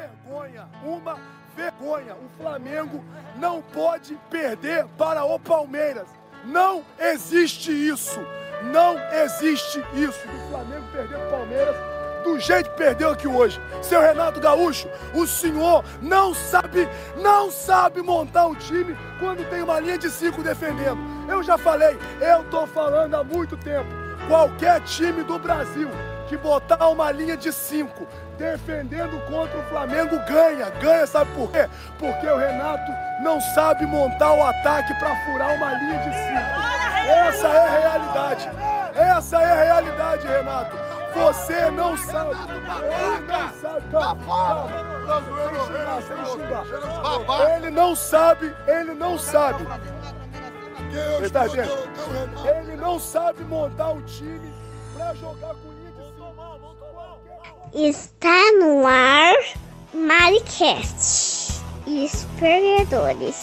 Vergonha, uma vergonha. O Flamengo não pode perder para o Palmeiras. Não existe isso. Não existe isso. O Flamengo perder para o Palmeiras do jeito que perdeu aqui hoje. Seu Renato Gaúcho, o senhor não sabe, não sabe montar um time quando tem uma linha de cinco defendendo. Eu já falei, eu tô falando há muito tempo. Qualquer time do Brasil que botar uma linha de cinco defendendo contra o Flamengo ganha. Ganha, sabe por quê? Porque o Renato não sabe montar o ataque para furar uma linha de cinco. Essa é a realidade. Essa é a realidade, Renato. Você não sabe. Ele não sabe. Ele não sabe, ele não sabe. Ele, tá não sabe montar um time pra jogar com. Está no ar Maricast. Os perdedores.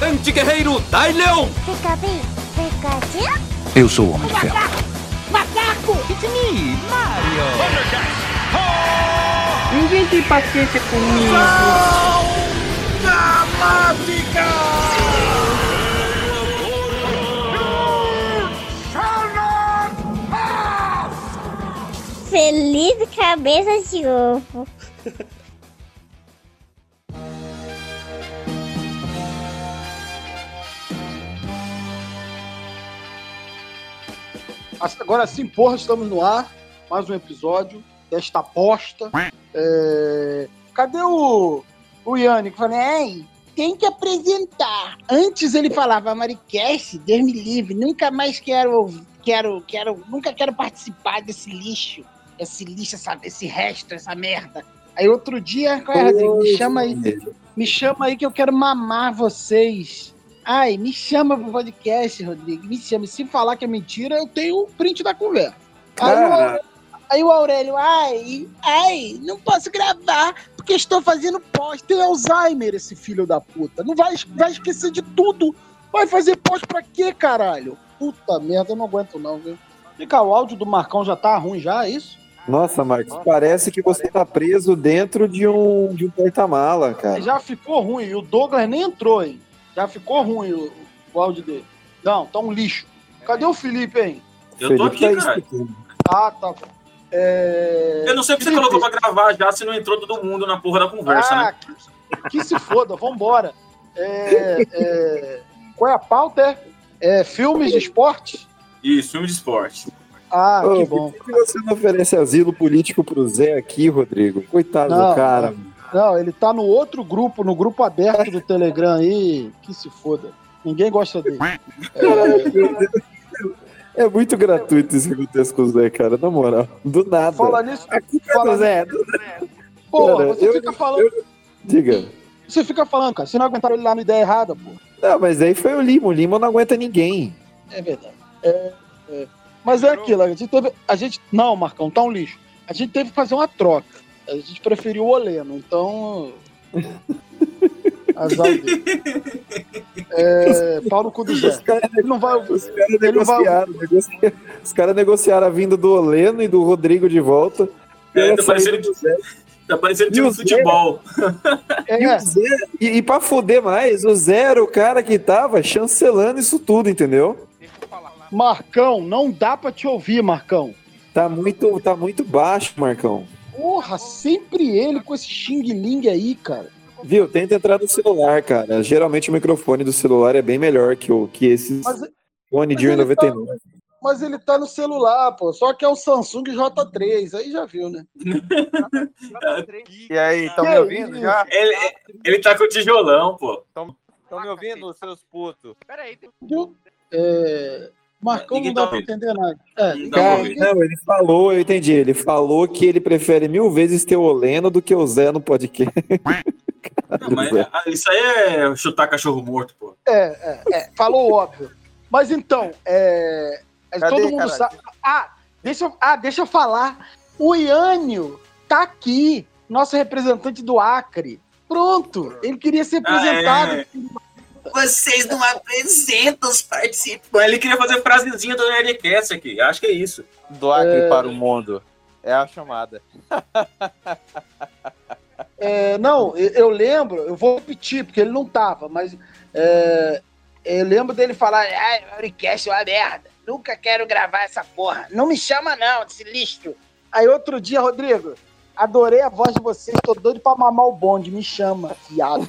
Anti-guerreiro Dai Leão! Fica bem, Pikachu. Eu sou o Homem de Ferro. It's me, Mario! Ninguém tem paciência comigo. Feliz cabeça de ovo. Agora sim, porra, estamos no ar. Mais um episódio desta aposta. É, Cadê o, o Yanni? Que falei, ei, tem que apresentar. Antes ele falava, Maricast, Deus me livre, nunca mais quero, ouvir- quero, quero, nunca quero participar desse lixo. Esse lixo, essa, esse resto, essa merda. Aí outro dia, qual é, Rodrigo? Me chama aí. Me chama aí que eu quero mamar vocês. Ai, me chama pro podcast, Rodrigo. Me chama. Se falar que é mentira, eu tenho o print da conversa. Aí, o Aurélio, aí o Aurélio, ai, ai, não posso gravar porque estou fazendo pós. Tem Alzheimer, esse filho da puta. Não vai, vai esquecer de tudo. Vai fazer pós pra quê, caralho? Puta merda, eu não aguento não, viu? Vem cá, o áudio do Marcão já tá ruim já, é isso? Nossa, Marcos, parece que você tá preso dentro de um, de um porta-mala, cara. Já ficou ruim. E o Douglas nem entrou, hein? Já ficou ruim o, o áudio dele. Não, tá um lixo. Cadê o Felipe, hein? Eu tô Felipe aqui, tá cara. escutando. Ah, tá bom. É... Eu não sei porque você colocou pra gravar já se não entrou todo mundo na porra da conversa, ah, né? que, que se foda, vambora. É, é, qual é a pauta? É, é filmes de esporte? Isso, filme de esporte. Ah, Ô, que por bom. que que você não oferece asilo político pro Zé aqui, Rodrigo? Coitado Não, do cara. Não, ele tá no outro grupo, no grupo aberto do Telegram aí. Que se foda. Ninguém gosta dele. É muito gratuito isso que acontece com o Zé, cara, na moral. Do nada. Fala nisso. É Fala do Zé. do- Porra, Cara, você eu- fica falando. Diga. Você fica falando, cara. Se não aguentaram ele lá na ideia errada, pô. Não, mas aí foi o Lima. O Lima não aguenta ninguém. É verdade. É, é. Mas é aquilo, a gente teve. A gente. Não, Marcão, tá um lixo. A gente teve que fazer uma troca. A gente preferiu o Oleno, então. Azar dele. É, pau no cu do Zé. Os caras não vai. os Ele vai- negociaram, negocia- os caras negociaram a vinda do Oleno e do Rodrigo de volta. É, tá parecendo, do Zé. tá parecendo E time o de futebol. E, É, o Zé, e, e pra foder mais, o Zé era o cara que tava chancelando isso tudo, entendeu? Marcão, não dá pra te ouvir, Marcão. Tá muito, tá muito baixo, Marcão. Porra, sempre ele com esse xing-ling aí, cara. Viu? Tenta entrar no celular, cara. Geralmente o microfone do celular é bem melhor que, o, que esse Mas, fone de mas ele tá- 1,99. mas ele tá no celular, pô. Só que é o Samsung J3. Aí já viu, né? E aí, estão me ouvindo já? Ele, ele tá com o tijolão, pô. Estão me ouvindo, seus putos? Viu? É... Marcão não dá tá pra ouvindo. entender nada. É, Não dá pra Cara, não, ele falou, eu entendi. Ele falou que ele prefere mil vezes ter o Oleno do que o Zé no podcast. Não, mas ah, isso aí é chutar cachorro morto, pô. é, é, é, falou óbvio. Mas então, é, é, Cadê, todo mundo caralho? sabe. Ah deixa, eu- ah, deixa eu falar. O Iânio tá aqui, nosso representante do Acre. Pronto, ele queria ser Ah, apresentado. é. vocês não apresentam os participantes. Ele queria fazer frasezinha do Nerdcast aqui. Acho que é isso. Do Acre para o mundo. É a chamada. É, não, eu, lembro, eu vou repetir, porque ele não tava, mas é, eu lembro dele falar, ai, o Auricast é uma merda. Nunca quero gravar essa porra. Não me chama, não, desse lixo. Aí outro dia, Rodrigo, adorei a voz de vocês, tô doido pra mamar o bonde, me chama, fiado.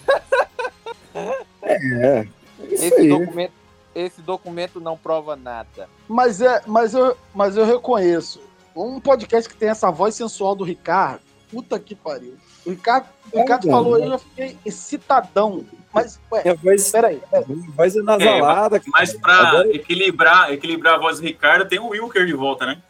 É. Isso Esse aí. documento, esse documento não prova nada. Mas, é, mas, eu, mas eu reconheço. Um podcast que tem essa voz sensual do Ricardo, puta que pariu. O Ricardo, o Ricardo É, falou aí, eu fiquei excitadão. Mas, ué, Minha voz, peraí, voz é nasalada. Mas pra Agora- equilibrar, equilibrar a voz do Ricardo, tem o Wilker de volta, né?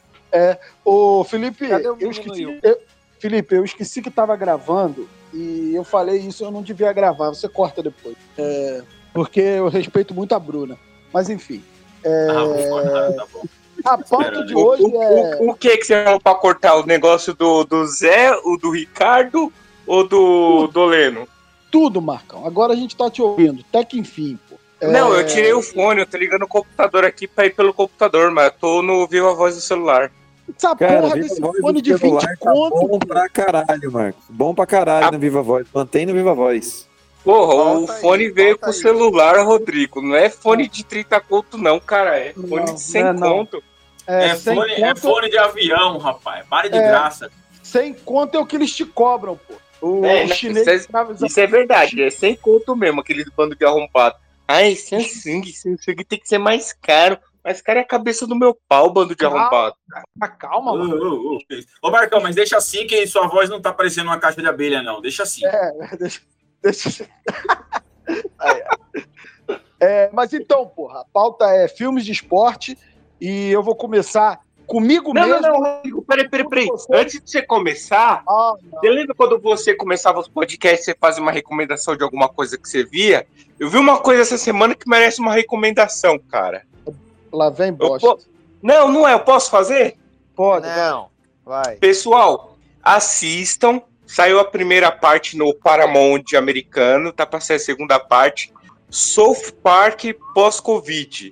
Ô, Felipe, Cadê o eu menino esqueci. Eu- Felipe, eu esqueci que tava gravando e eu falei isso, eu não devia gravar. Você corta depois. É, porque eu respeito muito a Bruna. Mas enfim. É, Ah, vou cortar, tá bom. A pauta de O- hoje O, é. o, o que que você falou pra cortar? O negócio do, do Zé, o do Ricardo ou do, do Leno? Tudo, Marcão. Agora a gente tá te ouvindo. Até que enfim, pô. É, Não, eu tirei o fone, eu tô ligando o computador aqui pra ir pelo computador, mas eu tô no Viva Voz do celular. Essa Cara, porra desse fone de 20 celular tá conto. bom pra caralho, Marcos. Bom pra caralho Ah. no Viva Voz. Mantém no Viva Voz. Porra, o Volta aí, fone veio com o celular, Rodrigo. Não é fone de 30 conto, não, cara. É fone Não, de 100 não é não. conto. É, É, sem, fone, é fone de avião, rapaz. Pare de É. graça. sem conto é o que eles te cobram, pô. O É, não, chinês isso é- Isso é verdade, é 100 conto mesmo, aquele bando de arrombado. Ai, Samsung, Samsung tem que ser mais caro. Mais caro é a cabeça do meu pau, bando de Calma. arrombado. Ah, calma, Ô, mano. ô, ô. Ô, Marcão, mas deixa assim que sua voz não tá parecendo uma caixa de abelha, não. Deixa assim. É, deixa. deixa... Ó. É, mas então, porra, a pauta é filmes de esporte e eu vou começar comigo Não, não, mesmo. não, Rodrigo, peraí, peraí, peraí. Você- Antes de você começar, Ah, não. você lembra quando você começava os podcasts, você fazia uma recomendação de alguma coisa que você via? Eu vi uma coisa essa semana que merece uma recomendação, cara. Lá vem bosta. po- Não, não é, eu posso fazer? Pode. Não, vai. Pessoal, assistam. Saiu a primeira parte no Paramount americano, tá pra sair a segunda parte. South Park pós-Covid.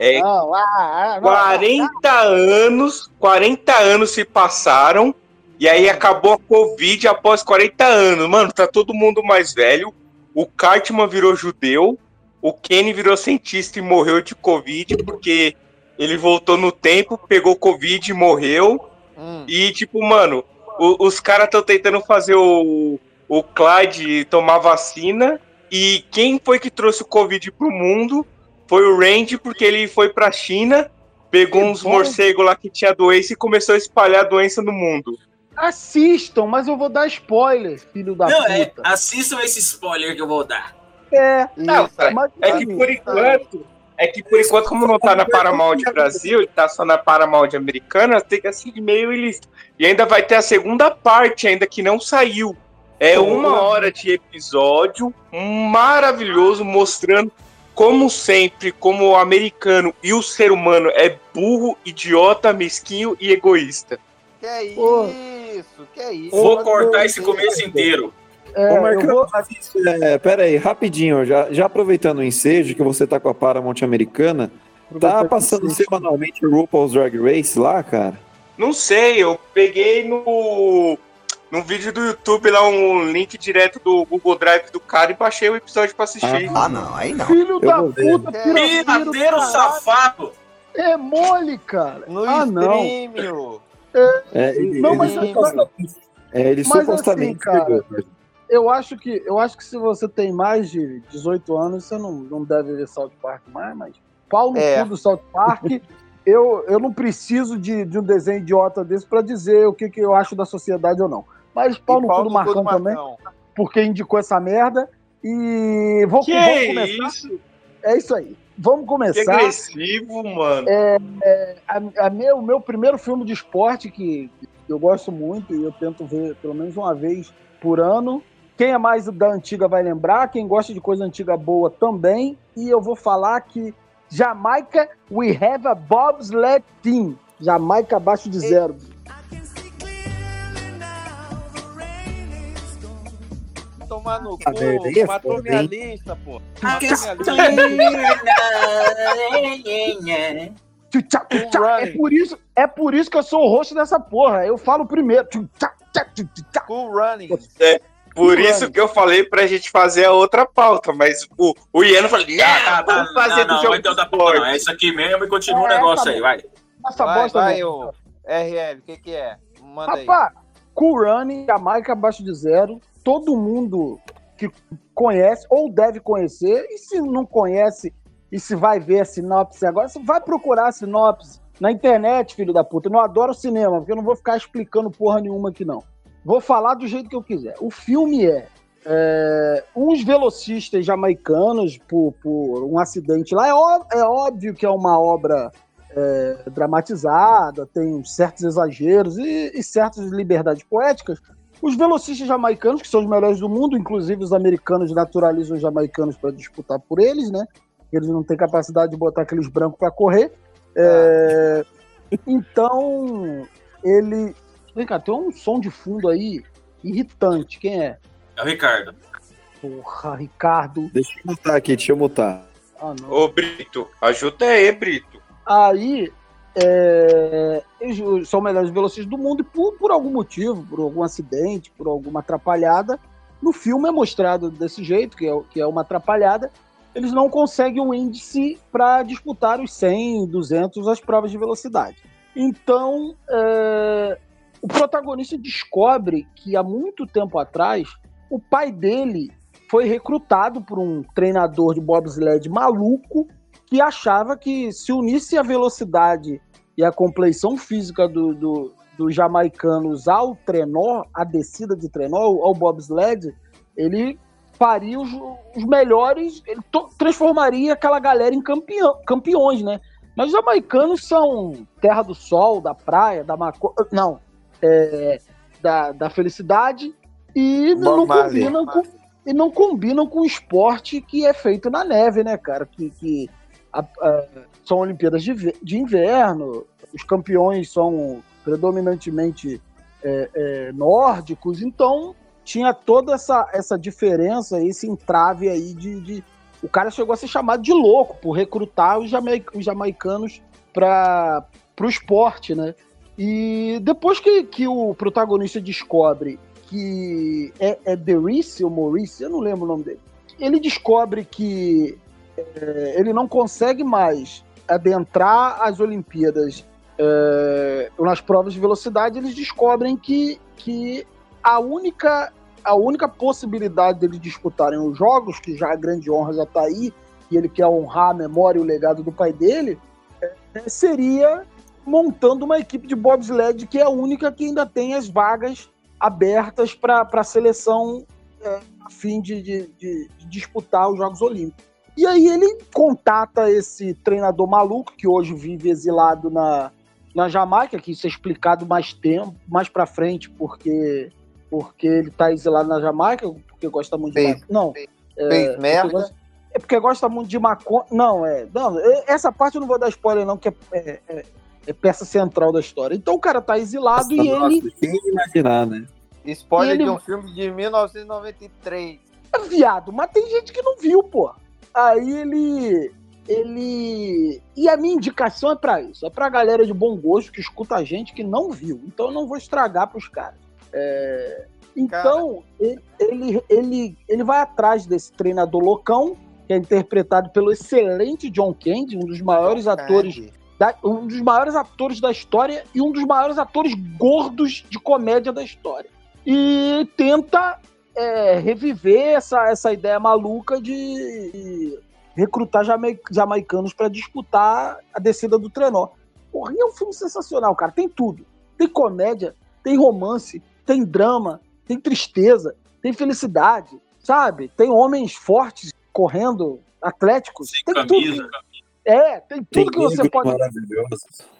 É Não, ah, ah, não, 40 anos, 40 anos se passaram e aí acabou a Covid após 40 anos. Mano, tá todo mundo mais velho. O Cartman virou judeu, o Kenny virou cientista e morreu de Covid porque ele voltou no tempo, pegou Covid e morreu. Hum. E, tipo, mano, o- os caras estão tentando fazer o, o Clyde tomar vacina. E quem foi que trouxe o Covid pro mundo foi o Randy, porque ele foi pra China, pegou Que uns bom. morcegos lá que tinha doença e começou a espalhar a doença no mundo. Assistam, mas eu vou dar spoiler, filho da Não, é, puta. assistam esse spoiler que eu vou dar. É, Não, cara, mas é que por enquanto. É que por enquanto, como não tá na Paramount Brasil, ele tá só na Paramount americana, tem que assistir meio ilícito. E ainda vai ter a segunda parte, ainda que não saiu. É uma hora de episódio maravilhoso, mostrando, como sempre, como o americano e o ser humano é burro, idiota, mesquinho e egoísta. Que é isso? Que é isso? Vou cortar esse começo inteiro. é, Ô, Marcão, vou, é, pera aí, rapidinho, já, já aproveitando o ensejo que você tá com a Paramount Americana, tá passando semanalmente o RuPaul's Drag Race lá, cara? Não sei, eu peguei no. Num vídeo do YouTube lá um link direto do Google Drive do cara e baixei o episódio pra assistir. Ah, não, aí não. Filho Eu da puta, pirateiro, safado. É mole, cara. No ah, não. stream. É, ele, Não, ele mas- supostamente, é, ele Mas supostamente assim, cara, pegou. Eu acho que eu acho que se você tem mais de 18 anos, você não, não deve ver South Park mais, mas pau no É. cu do South Park. eu, eu não preciso de, de um desenho idiota desse pra dizer o que, que eu acho da sociedade ou não. Mas pau no cu do Marcão também, Marcão. porque indicou essa merda. E vou, Que vamos é começar. isso? É isso aí. Vamos Que começar. agressivo, mano. a, a meu, o meu primeiro filme de esporte, que eu gosto muito e eu tento ver pelo menos uma vez por ano. Quem é mais da antiga vai lembrar, quem gosta de coisa antiga boa também. E eu vou falar que Jamaica, we have a bobsled team. Jamaica abaixo de zero. Tomar no cu. Aí é Matou minha lista, pô. A Matou questão minha lista. é... É por, isso, é por isso que eu sou o rosto dessa porra. Eu falo primeiro. Cool running. Por Mano. isso que eu falei pra gente fazer a outra pauta, mas o, o falou, Tá, tá, ah, tá, vamos fazer não, do não, jogo então tá não, é isso aqui mesmo e continua o É, negócio tá aí, vai. Essa Vai, bosta vai, ô. RL, o que que é? Manda aí. Rapaz, Cool Running, Jamaica abaixo de zero. Todo mundo que conhece ou deve conhecer, e se não conhece e se vai ver a sinopse agora, você vai procurar a sinopse na internet, filho da puta. Eu não adoro cinema, porque eu não vou ficar explicando porra nenhuma aqui, não. Vou falar do jeito que eu quiser. O filme é, é, uns velocistas jamaicanos por, por um acidente lá. É, ó- é óbvio que é uma obra é, dramatizada, tem certos exageros e, e certas liberdades poéticas. Os velocistas jamaicanos, que são os melhores do mundo, inclusive os americanos naturalizam os jamaicanos para disputar por eles, né? Eles não têm capacidade de botar aqueles brancos para correr. É, então, ele. Vem cá, tem um som de fundo aí irritante. Quem é? É o Ricardo. Porra, Ricardo. Deixa eu mutar aqui, deixa eu mutar. Ah, não. Ô, Brito, ajuda aí, Brito. Aí, é, são melhores velocistas do mundo e por, por algum motivo, por algum acidente, por alguma atrapalhada, no filme é mostrado desse jeito, que é, que é uma atrapalhada, eles não conseguem um índice para disputar os 100, 200, as provas de velocidade. Então, é, o protagonista descobre que há muito tempo atrás, o pai dele foi recrutado por um treinador de bobsled maluco que achava que se unisse a velocidade e a compleição física do, do- dos jamaicanos ao trenó, a descida de trenó, ao bobsled, ele faria os, os melhores, ele transformaria aquela galera em campeão, campeões, né? Mas os jamaicanos são terra do sol, da praia, da maconha, não, é, da, da felicidade e não Bob Marley. combinam com, e não combinam com o esporte que é feito na neve, né, cara? Que, que a- a- são Olimpíadas de, de inverno, os campeões são predominantemente é, é, nórdicos, então tinha toda essa, essa diferença, esse entrave aí de, de- O cara chegou a ser chamado de louco por recrutar os, jamai- os jamaicanos para o esporte, né? E depois que, que o protagonista descobre que é, é Derice ou Maurice, eu não lembro o nome dele, ele descobre que ele não consegue mais adentrar as Olimpíadas é, nas provas de velocidade, eles descobrem que, que a única a única possibilidade deles disputarem os jogos, que já a grande honra já está aí, e ele quer honrar a memória e o legado do pai dele, é, seria montando uma equipe de bobsled que é a única que ainda tem as vagas abertas para a seleção é, a fim de, de- de- de disputar os Jogos Olímpicos. E aí ele contata esse treinador maluco que hoje vive exilado na, na Jamaica, que isso é explicado mais tempo, mais para frente, porque porque ele tá exilado na Jamaica, porque gosta muito de Fez- maconha. Não, fez- é, fez porque merda? gosta- É porque gosta muito de maconha. Não, é. Não, é- essa parte eu não vou dar spoiler, não, que é, é- é- é peça central da história. Então o cara tá exilado e Nossa, ele. Quem ia imaginar, né? Spoiler Ele- de um filme de 1993. É viado, mas tem gente que não viu, pô. Aí ele. Ele. E a minha indicação é pra isso. É pra galera de bom gosto que escuta a gente que não viu. Então eu não vou estragar pros caras. É, Então, ele, ele, ele, ele vai atrás desse treinador loucão, que é interpretado pelo excelente John Candy, um dos maiores atores da- um dos maiores atores da história e um dos maiores atores gordos de comédia da história. E tenta é, reviver essa, essa ideia maluca de, recrutar jamai- jamaicanos para disputar a descida do trenó. Porra, e é um filme sensacional, cara. Tem tudo. Tem comédia, tem romance, tem drama, tem tristeza, tem felicidade, sabe? Tem homens fortes correndo, atléticos. Sem tem camisa. tudo. É, tem tudo que você pode.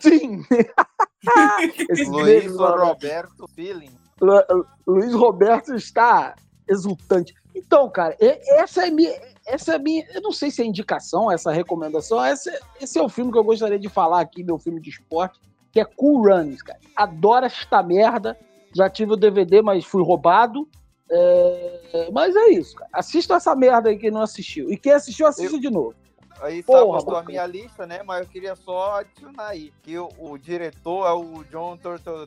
Sim. Luiz. Roberto Feeling. Lu- Luiz Roberto está exultante. Então, cara, essa é minha, essa é minha, eu não sei se é indicação, essa recomendação, essa, esse é o filme que eu gostaria de falar aqui, meu filme de esporte, que é Cool Runnings, cara. Adoro esta merda. Já tive o DVD, mas fui roubado. É, Mas é isso, cara. Assista essa merda aí quem não assistiu. E quem assistiu, assiste de novo. Aí Porra, sabe a minha lista, né? Mas eu queria só adicionar aí que o, o diretor é o John Turturro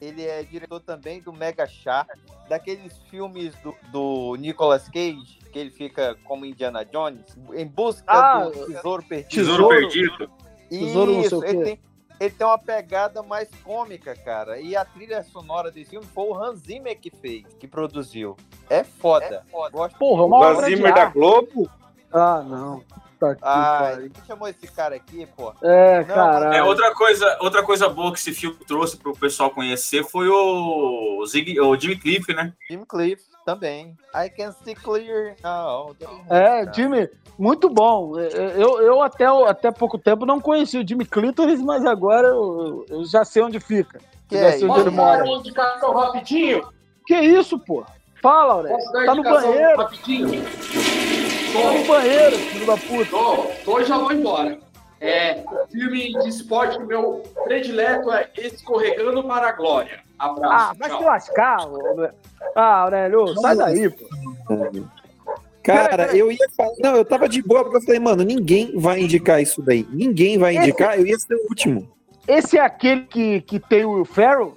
ele é diretor também do Mega Shark, daqueles filmes do, do Nicolas Cage, que ele fica como Indiana Jones, em busca Ah, do tesouro perdido. Tesouro perdido. Tesouro não sei ele tem, ele tem uma pegada mais cômica, cara. E a trilha sonora desse filme foi o Hans Zimmer que fez, que produziu. É foda. Gosto Porra, O uma de Zimmer da. Globo? Ah, não. Aqui, Ah, pariu. quem chamou esse cara aqui, pô? É, caralho. É, outra coisa, outra coisa boa que esse filme trouxe pro pessoal conhecer foi o, Zig, o Jimmy Cliff, né? Jim Cliff também. I can see clear now. É, Jimmy, muito bom. Eu, eu até, até pouco tempo não conhecia o Jimmy Clítoris, mas agora eu, eu já sei onde fica. Que já é sei onde ele isso? mora. uma indicação rapidinho? Que isso, pô? Fala, Aurélio. Tá no banheiro. rapidinho? Tá no banheiro, filho da puta. Tô, tô e já vou embora. É, o filme de esporte meu predileto é Escorregando para a Glória. Abraço. Ah, vai se lascar. Ah, Aurélio, sai daí, pô. Cara, eu ia falar. Não, eu tava de boa porque eu falei, mano, ninguém vai indicar isso daí. Ninguém vai indicar, eu ia ser o último. Esse é aquele que, que tem o Will Ferrell?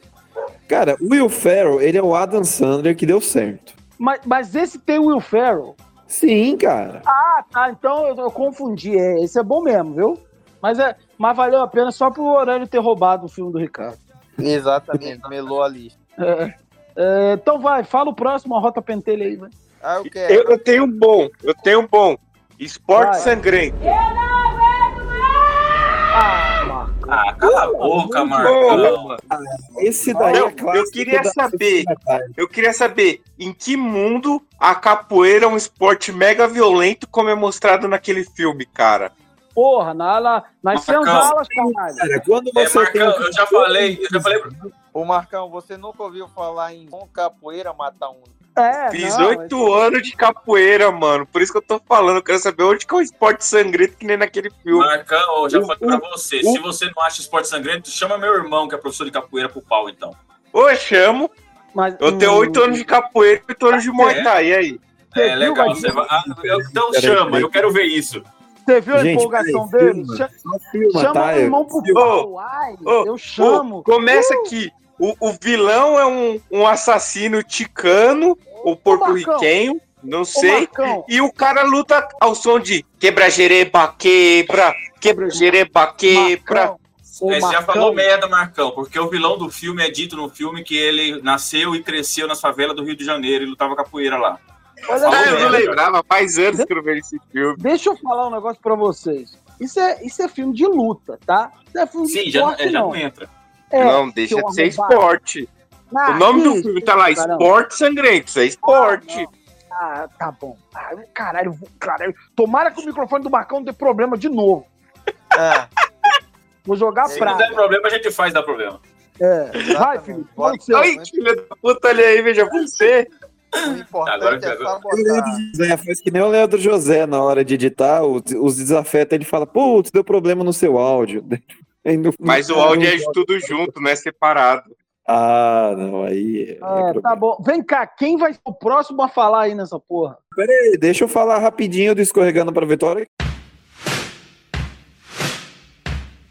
Cara, o Will Ferrell, ele é o Adam Sandler que deu certo. Mas, mas esse tem o Will Ferrell. Sim, cara. Ah, tá. Então eu, eu confundi. É, esse é bom mesmo, viu? Mas, é, mas valeu a pena só pro Aurélio ter roubado o filme do Ricardo. Exatamente, melou a lista. É, é, então vai, fala o próximo, a Rota Pentelha aí, vai. Ah, eu quero. Eu, eu tenho um bom, eu tenho um bom. Esporte Vai. sangrento. Ah, Marco. Ah, cala a boca, Marcão. Esse daí Não, é clássico. eu queria saber. Eu queria saber em que mundo a capoeira é um esporte mega violento como é mostrado naquele filme, cara. Porra, na, na, nas senzalas, caralho. Cara, quando É, você tem Marcão, um- eu já falei, eu já falei. Ô, Marcão, você nunca ouviu falar em com capoeira matar um? É, Fiz não, oito anos de capoeira, mano. Por isso que eu tô falando. Eu quero saber onde que é um esporte sangrento que nem naquele filme. Marcão, já O- falei pra você. o- Se você não acha esporte sangrento, chama meu irmão, que é professor de capoeira, pro pau, então. Ô, eu chamo. mas, Eu tenho hum, oito anos de capoeira e oito anos de Muay Thai. E aí? É viu, legal. Você vai... ah, eu- então chama, eu quero ver isso. Você viu a Gente, empolgação peraí, dele? filma. Chama tá? o irmão pro pau. Ai, ô, eu chamo. Ô, começa aqui. O, o vilão é um, um assassino ticano ou porto-riquenho, não sei. E o cara luta ao som de quebra jereba, quebra, quebra jereba, quebra. Você já falou merda, Marcão, porque o vilão do filme é dito no filme que ele nasceu e cresceu nas favelas do Rio de Janeiro e lutava capoeira lá. olha Ah, eu não lembrava, faz anos que eu não vejo esse filme. Deixa eu falar um negócio pra vocês. Isso é, isso é filme de luta, tá? Isso é filme de Sim, já, esporte, é, já não. não entra. É, não, deixa de ser esporte. Ah, o nome do isso, filme tá lá, caramba. Esporte Sangrento, isso é esporte. Ah, tá bom. Ah, caralho, caralho. Tomara que o microfone do Marcão não dê problema de novo. Ah, Vou jogar Se não der problema, a gente faz dar problema. É. Vai. Felipe. Ai, filha da puta, olha aí, veja você. o importante Agora- é agora- sabotar. José faz que nem o Leandro José na hora de editar, os, os desafetos, ele fala, putz, deu problema no seu áudio. Mas o áudio é tudo junto, não é separado. Ah, não, aí. é É, tá bom. Vem cá, quem vai ser o próximo a falar aí nessa porra? Peraí, deixa eu falar rapidinho do Escorregando para Vitória.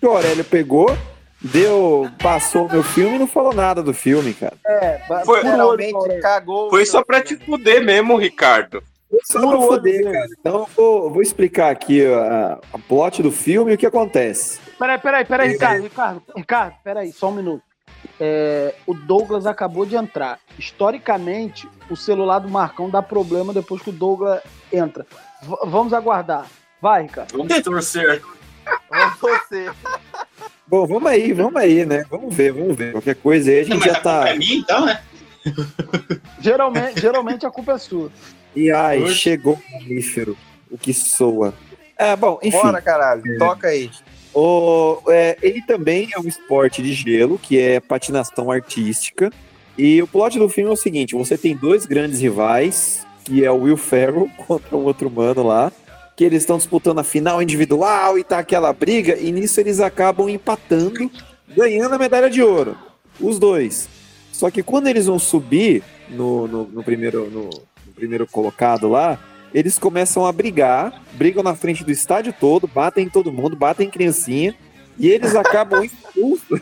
O Aurélio pegou, deu, passou o meu filme e não falou nada do filme, cara. É, Foi- cagou. Foi só pra te fuder mesmo, Ricardo. Só Por pra foder, dele. cara. Então eu vou, vou explicar aqui a, a plot do filme e o que acontece. Peraí, peraí, peraí, Ricardo, Ricardo, Ricardo, peraí, só um minuto. É, o Douglas acabou de entrar. Historicamente, o celular do Marcão dá problema depois que o Douglas entra. V- vamos aguardar. Vai, Ricardo. Vamos torcer. Vamos torcer. Bom, vamos aí, vamos aí, né? Vamos ver, vamos ver. Qualquer coisa aí a gente Mas já a culpa tá. é minha, então, né? Geralmente, geralmente a culpa é sua. E ai, Hoje- chegou o mamífero, o que soa. É, bom, enfim. Bora, caralho. Toca aí. O, é, ele também é um esporte de gelo, que é patinação artística. E o plot do filme é o seguinte: você tem dois grandes rivais, que é o Will Ferrell contra um outro humano lá, que eles estão disputando a final individual e tá aquela briga, e nisso eles acabam empatando, ganhando a medalha de ouro. Os dois. Só que quando eles vão subir no, no, no primeiro, no, no primeiro colocado lá, eles começam a brigar, brigam na frente do estádio todo, batem em todo mundo, batem em criancinha, e eles acabam expulsos.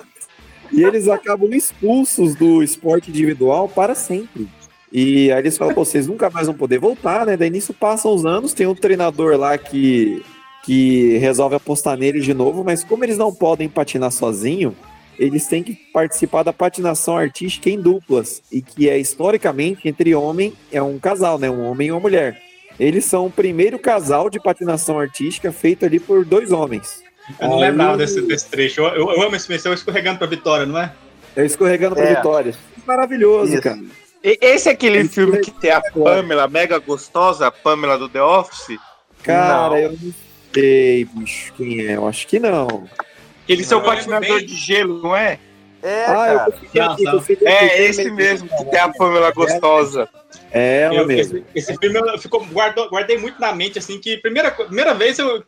e eles acabam expulsos do esporte individual para sempre. E aí eles falam, vocês nunca mais vão poder voltar, né? Daí nisso passam os anos, tem um treinador lá que, que resolve apostar neles de novo, mas como eles não podem patinar sozinho, eles têm que participar da patinação artística em duplas, e que é historicamente entre homem, é um casal, né? Um homem e uma mulher. Eles são o primeiro casal de patinação artística feito ali por dois homens. Eu não Aí- lembrava desse, desse trecho. Eu, eu, eu amo esse menção escorregando pra vitória, não é? É escorregando pra É. vitória. Maravilhoso, Isso. cara. E- Esse é aquele Ele filme que tem a Pamela mega gostosa, a Pamela do The Office. Cara, Não. eu não sei, bicho, quem é? Eu acho que não. Eles são eu patinador de gelo, não é? É, ah, eu cara. aqui. É esse mesmo que tem a Pamela gostosa. É ela Eu- mesmo. esse, esse filme eu fico, guardou, guardei muito na mente, assim, que primeira, primeira vez eu,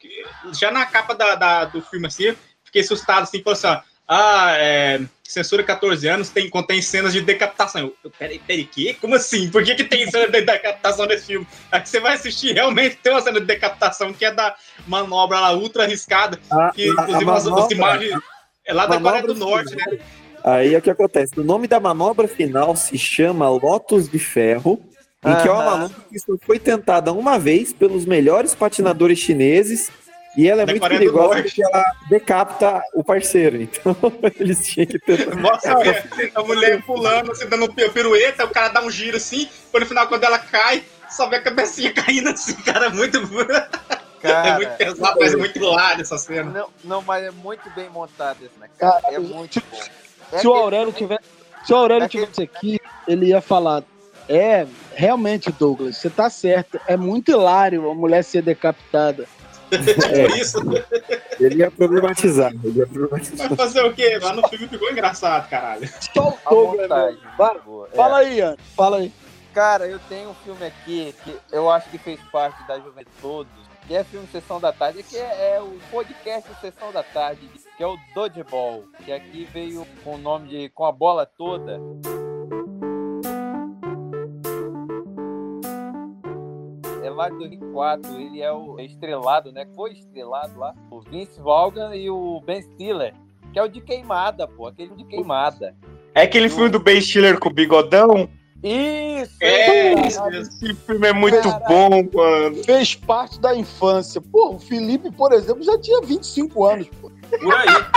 já na capa da, da- do filme, assim, fiquei assustado, assim, falou assim, ó, ah, é, censura 14 anos, tem, contém cenas de decapitação. Eu, eu, peraí, peraí, que? Como assim? Por que, que tem cena de decapitação nesse filme? Aí você vai assistir, realmente tem uma cena de decapitação que é da manobra lá, ultra arriscada, A- que a- a inclusive as, manobra- imagens é lá da Coreia manobra do Norte, né? Aí é o que acontece. O nome da manobra final se chama Lotus de Ferro, em que é uma manobra que só foi tentada uma vez pelos melhores patinadores chineses. E ela é Da muito Coreia perigosa porque ela decapita o parceiro. Então eles tinham que tentar. Mostra a mulher pulando, assim, dando pi- pirueta, o cara dá um giro assim, quando no final, quando ela cai, só vê a cabecinha caindo assim, cara, muito. é Cara, muito pesado, mas é muito hilário essa cena. não, não, mas é muito bem montado esse, né, Cara, cara? É muito bom. É Se o Aurélio se o Aurélio É tivesse aqui, ele ia falar. É, realmente, Douglas, você tá certo. É muito hilário a mulher ser decapitada. Tipo isso. Ele ia problematizar. Ele ia problematizar. Vai fazer o quê? Lá no filme ficou engraçado, caralho. Só o Douglas. É. Fala aí, Ian. Fala aí. Cara, eu tenho um filme aqui que eu acho que fez parte da juventude de todos, que é filme Sessão da Tarde, que é, é o podcast Sessão da Tarde, que é o Dodgeball, que aqui veio com o nome de Com a Bola Toda. Lá de 2004, ele é o estrelado, né? Foi estrelado lá, o Vince Vaughan e o Ben Stiller, que é o de queimada, pô, aquele de queimada. É aquele filme do Ben Stiller com o bigodão? Isso! É, cara. mesmo. Esse filme é muito bom, mano. Fez parte da infância. Pô, o Felipe, por exemplo, já tinha 25 anos. Pô. Por aí.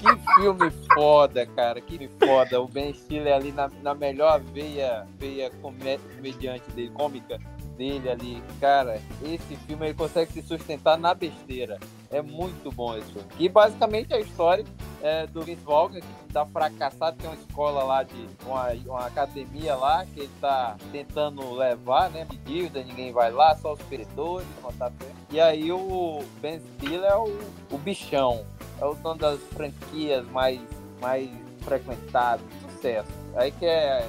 Que filme foda, cara. Que foda. O Ben Stiller ali na, na melhor veia, veia comediante dele, cômica dele ali. Cara, esse filme ele consegue se sustentar na besteira. É muito bom esse filme. E basicamente a história é, do Vince Vaughn, que tá fracassado, tem uma escola lá de. uma, uma academia lá, que ele tá tentando levar, né? De dívida, ninguém vai lá, só os perdedores, contato. E aí o Ben Stiller é o, o bichão. É o dono das franquias mais, mais frequentadas, sucesso. Aí quer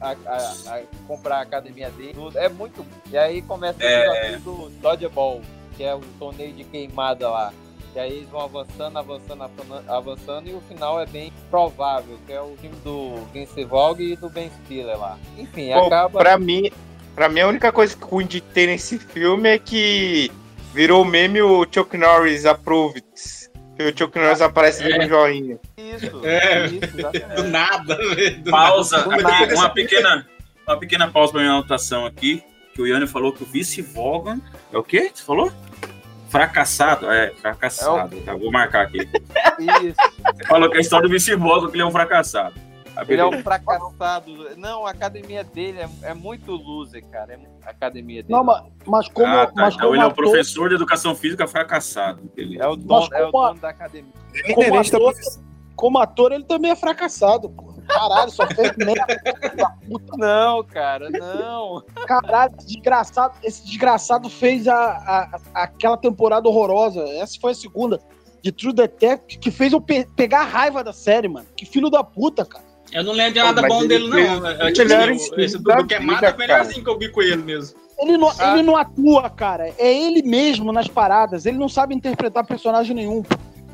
a- a- a- comprar a academia dele, tudo. É muito. E aí começa o É. desafio do Dodgeball, que é o torneio de queimada lá. E aí eles vão avançando, avançando, avançando, avançando, e o final é bem provável, que é o time do Vince Vogue e do Ben Stiller lá. Enfim, Bom, acaba. pra mim, pra mim, a única coisa que ruim de ter nesse filme é que virou meme o Chuck Norris Approved. Que o Chuck Norris aparece dando um joinha. Isso, É. isso, exatamente. Do nada, velho. Pausa. nada. Uma, uma pequena, uma pequena pausa pra minha anotação aqui. Que o Yanni falou que o vice Vogan é o quê? Você falou? Fracassado. É, fracassado. Tá, vou marcar aqui. Isso. Você falou que a história do vice Vogan que ele é um fracassado. Ele é um fracassado. Não, a academia dele é, é muito loser, cara. É, a academia dele. Não, mas, mas como, Ah, tá. mas Então como ele é o ator, professor de educação física fracassado. Beleza. É o dono, é o a- dono da academia. É como ator, como ator, ele também é fracassado, pô. Caralho, só fez merda. filho da puta. Não, cara, não. Caralho, esse desgraçado, esse desgraçado fez a, a- aquela temporada horrorosa. Essa foi a segunda. De True Detective, que fez eu pe- pegar a raiva da série, mano. Que filho da puta, cara. Eu não lembro de nada Mas bom ele dele, fez não. É, o tipo, melhor assim, esse do, da do Queimada é o vida, melhorzinho que eu vi com ele mesmo. Ele não, Ah. ele não atua, cara. É ele mesmo nas paradas. Ele não sabe interpretar personagem nenhum.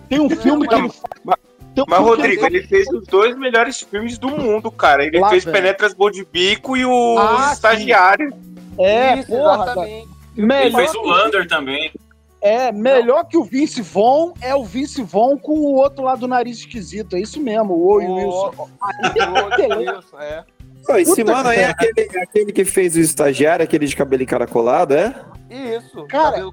Tem um filme que mas- ele faz. Tem um Mas, filme que Rodrigo, ele fez os dois melhores filmes do mundo, cara. Ele Lá, fez velho. Penetras Gol de Bico e o Ah, sim. Estagiário. É, Isso, porra, exatamente. Ele melhor, fez o Lander também. É, melhor que o Vince Vaughn é o Vince Vaughn com o outro lá do nariz esquisito. É isso mesmo, o Owen Wilson. O- Wilson, é. Pô, esse Puta mano aí é aquele, é aquele que fez o estagiário, aquele de cabelo encaracolado, é? Isso, Cara.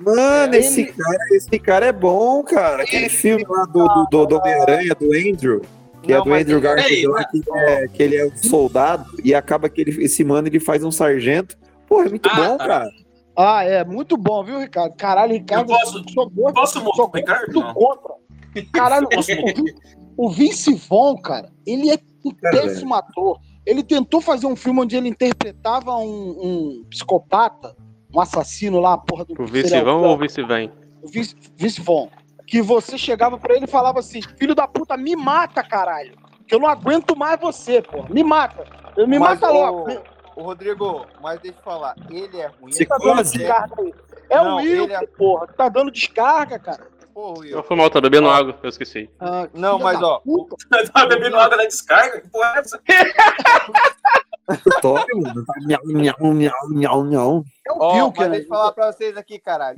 Mano, É, esse, ele- cara, esse cara é bom, cara. Aquele filme lá do, do, do, do Homem-Aranha, do Andrew, que é Não, do mas Andrew ele- Garfield lá, que, é, que ele é um soldado e acaba que ele, esse mano ele faz um sargento. Pô, é muito Ah, bom, tá. cara. Ah, é, muito bom, viu, Ricardo? Caralho, Ricardo, Eu posso- sou gordo, Posso sou mostrar o Ricardo? Não. contra. Caralho, o, o Vince Vaughn, cara, ele é um péssimo ator. Ele tentou fazer um filme onde ele interpretava um, um psicopata, um assassino lá, porra do O vão killer. ou o vice vem? o Vince, Vince Vaughn, que você chegava pra ele e falava assim: Filho da puta, me mata, caralho. Que eu não aguento mais você, porra. Me mata. Me Mas mata o- logo. O Rodrigo, mas deixa eu falar, ele é ruim. Você tá dando descarga aí. É Não, o Will, ele é- porra, tá dando descarga, cara. Porra, Will. Eu fui mal, tá bebendo água, eu esqueci. Ah, Não, mas ó, puta. Tá bebendo água na descarga? Que porra é essa? Tome, mano. Miau, miau, miau, miau, miau. É o Vilker, né? deixa eu falar pra vocês aqui, caralho.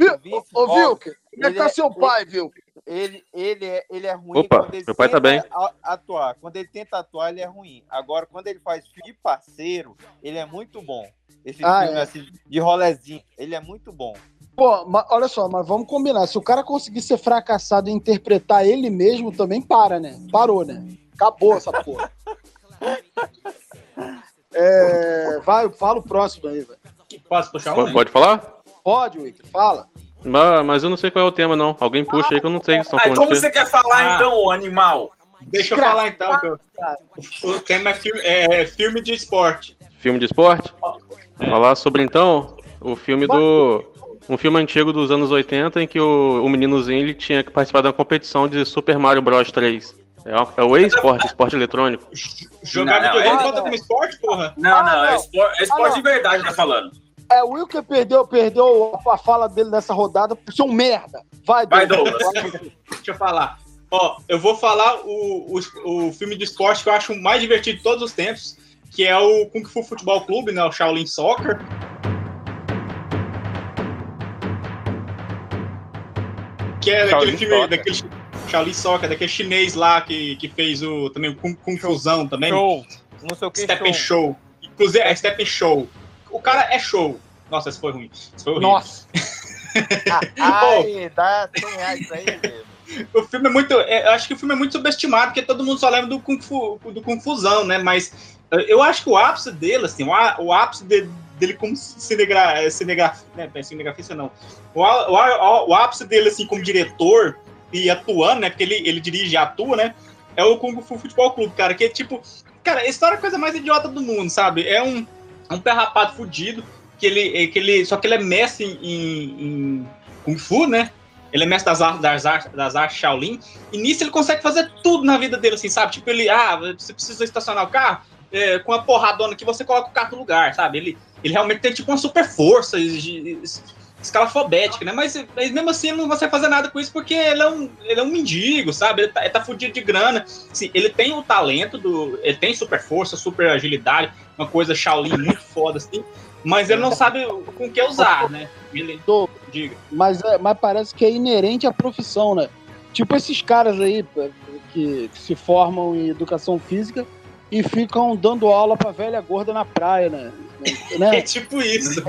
Ô, Vilker, como é que tá é- seu pai, Vilker? Ele, ele, é, ele é ruim Opa, quando ele meu pai tá tenta bem. atuar. Quando ele tenta atuar, ele é ruim. Agora, quando ele faz de parceiro, ele é muito bom. Esse Ah, filme é. assim, de rolezinho, ele é muito bom. Pô, mas olha só, mas vamos combinar. Se o cara conseguir ser fracassado em interpretar ele mesmo, também para, né? Parou, né? Acabou essa porra. É, vai, fala o próximo aí, velho. Posso puxar um? Pode, pode falar? Pode, Wick, fala. Mas, mas eu não sei qual é o tema, não. Alguém puxa aí que eu não sei o que estão Ah, falando como de você quer falar Ah. então, animal? Deixa eu falar então. que eu- O tema é filme, é filme de esporte. Filme de esporte? Falar sobre então o filme do. Um filme antigo dos anos 80 em que o, o meninozinho ele tinha que participar da competição de Super Mario Bros 3. É, o- é o e-sport, esporte eletrônico. Jogar videogame é- conta como esporte, porra? Não, Ah, não, é não. esporte, é esporte Ah, não. de verdade, tá falando. É, o Wilker perdeu, perdeu a fala dele nessa rodada por ser um merda. Vai, Vai, Douglas. Deixa eu falar. Ó, eu vou falar o, o, o filme de esporte que eu acho o mais divertido de todos os tempos, que é o Kung Fu Futebol Clube, né? O Shaolin Soccer. Que é Shaolin daquele filme, Soccer. daquele Shaolin Soccer, daquele chinês lá que, que fez o também o Kung, Kung Fusão também. Show. Não sei o que Step show. Show. Inclusive, é Step Show. O cara é show. Nossa, esse foi ruim. Esse foi horrível. Nossa. Ai, dá 100 reais aí, velho. O filme é muito. é, eu acho que o filme é muito subestimado, porque todo mundo só lembra do Kung Fu, do Kung Fusão, né? Mas eh, eu acho que o ápice dele, assim, o, ápice de- dele como cinegra, cinegrafista, né? não é Cinegrafista não. O, o, o ápice dele, assim, como diretor e atuando, né? Porque ele, ele dirige e atua, né? É o Kung Fu Futebol Clube, cara, que é tipo. Cara, a história é a coisa mais idiota do mundo, sabe? É um, um pé rapado fudido, que ele, que ele. Só que ele é mestre em, em- Kung Fu, né? Ele é mestre das artes, das artes, das Shaolin. E nisso ele consegue fazer tudo na vida dele, assim, sabe? Tipo, ele, ah, você precisa estacionar o carro, é, com a porradona aqui você coloca o carro no lugar, sabe? Ele, ele realmente tem, tipo, uma super força, escalafobética, né? Mas, mas mesmo assim ele não consegue fazer nada com isso porque ele é um, ele é um mendigo, sabe? Ele tá, ele tá fudido de grana. Assim, ele tem o talento, do, ele tem super força, super agilidade, uma coisa Shaolin muito foda, assim. Mas ele não sabe com que usar, né? Ele, Tô. diga. Mas, é, mas parece que é inerente à profissão, né? Tipo esses caras aí que, que se formam em educação física e ficam dando aula pra velha gorda na praia, né? É né? tipo isso.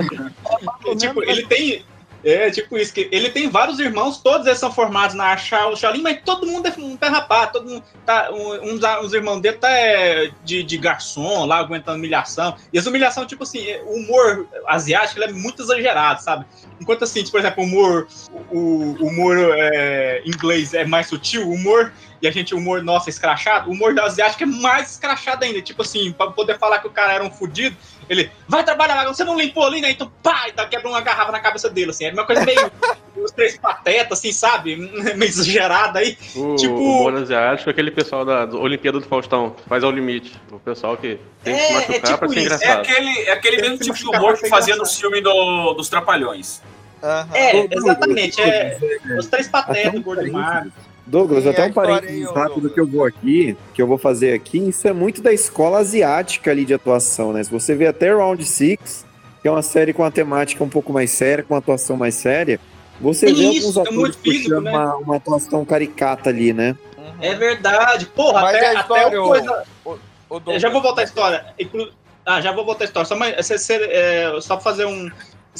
ou tipo, menos ele tem. É, tipo isso, que ele tem vários irmãos, todos eles são formados na Shao- Shaolin, mas todo mundo é um pé rapado, todo mundo tá. Um, uns, uns irmãos dele tá é, de, de garçom lá, aguentando humilhação. E as humilhação, tipo assim, é, o humor asiático é muito exagerado, sabe? Enquanto assim, tipo, por exemplo, o humor, o, humor é, inglês é mais sutil, o humor, e a gente, o humor nosso é escrachado, o humor asiático é mais escrachado ainda. Tipo assim, pra poder falar que o cara era um fudido, ele vai trabalhar você não limpou ali, né? Então pá, e tá, quebra uma garrafa na cabeça dele, assim. É uma coisa meio. os três patetas, assim, sabe? Meio exagerada aí. O, Tipo- o asiático é aquele pessoal da Olimpíada do Faustão, faz ao limite. O pessoal que tem que se É, machucar é tipo pra ser isso. É engraçado. aquele, é aquele Tem mesmo que tipo de humor que fazia no filme do, dos Trapalhões. Aham. É, exatamente. É, os três patetas, gordo e magro. Douglas, Sim, até a um parênteses rápido Douglas. que eu vou aqui, que eu vou fazer aqui, isso é muito da escola asiática ali de atuação, né? Se você vê até Round Six, que é uma série com uma temática um pouco mais séria, com uma atuação mais séria, você Tem vê isso, alguns é atores muito físico, puxando né? uma, uma atuação caricata ali, né? É verdade. Porra, Mas até, a história, até ô- coisa. Eu Douglas, já vou voltar à história. Inclu- Ah, já vou voltar à história. Só, cê- é, só pra fazer um.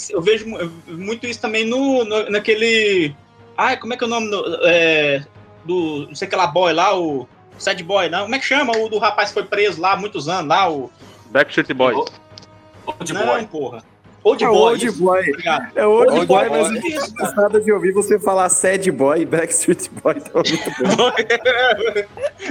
Eu vejo mu- muito isso também no, no- naquele. Ai, como é que é o nome do. É, do não sei que lá boy lá, o. Sad Boy, não? Como é que chama? O do rapaz que foi preso lá há muitos anos lá, o. Backstreet Boys. Old não, porra. Old É Boy. Old isso. Boy. Obrigado. É Old, Old Boy, Boy, mas é eu isso, tô cansado de ouvir você falar Sad Boy Backstreet Boy. Tá muito bom.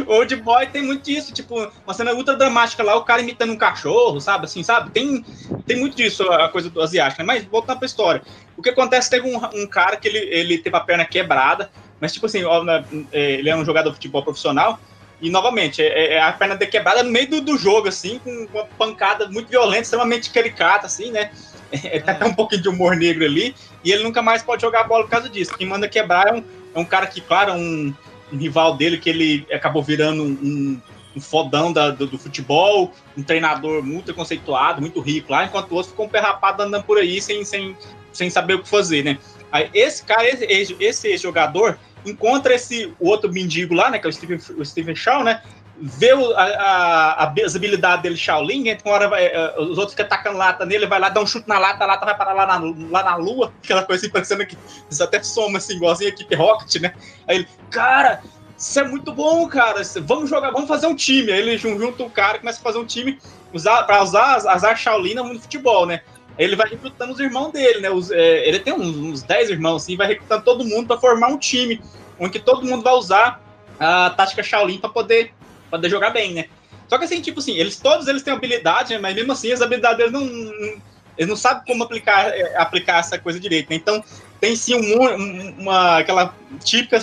Old Boy tem muito disso, tipo, uma cena ultra dramática lá, o cara imitando um cachorro, sabe? Assim, sabe? Tem, tem muito disso, a coisa do asiático, né? Mas voltando pra história. O que acontece, teve um, um cara que ele, ele teve a perna quebrada, mas tipo assim, ó, né, é, ele é um jogador de futebol profissional, e novamente, é, é a perna quebrada no meio do, do jogo, assim, com uma pancada muito violenta, extremamente caricata, assim, né? É, até um pouquinho de humor negro ali, e ele nunca mais pode jogar bola por causa disso. Quem manda quebrar é um, é um cara que, claro, é um, um rival dele que ele acabou virando um, um fodão da- do, do futebol, um treinador muito conceituado, muito rico lá, enquanto o outro ficou um perrapado andando por aí sem, sem, sem saber o que fazer, né? Aí esse cara, esse, esse jogador, encontra esse o outro mendigo lá, né, que é o o Steven Shaw, né? Vê o- a, a- a- dele Shaolin, entra uma hora vai, eh, os outros ficam atacando lata nele, ele vai lá, dá um chute na lata, a lata vai parar lá na, lá na lua, aquela coisa assim, parecendo que isso até soma assim, igualzinho a equipe Rocket, né? Aí ele, cara, isso é muito bom, cara. Vamos jogar, vamos fazer um time. Aí ele jun- junta o cara começa a fazer um time usar, pra usar as, as Shaolin no futebol, né? Aí ele vai recrutando os irmãos dele, né? Os, é, ele tem uns, uns 10 irmãos, assim, vai recrutando todo mundo para formar um time, onde todo mundo vai usar a tática Shaolin para poder, poder jogar bem, né? Só que assim, tipo assim, eles todos eles têm habilidade, né? mas mesmo assim as habilidades não, não- eles não sabem como aplicar, é, aplicar essa coisa direito, né? Então tem sim um, um- uma aquela típica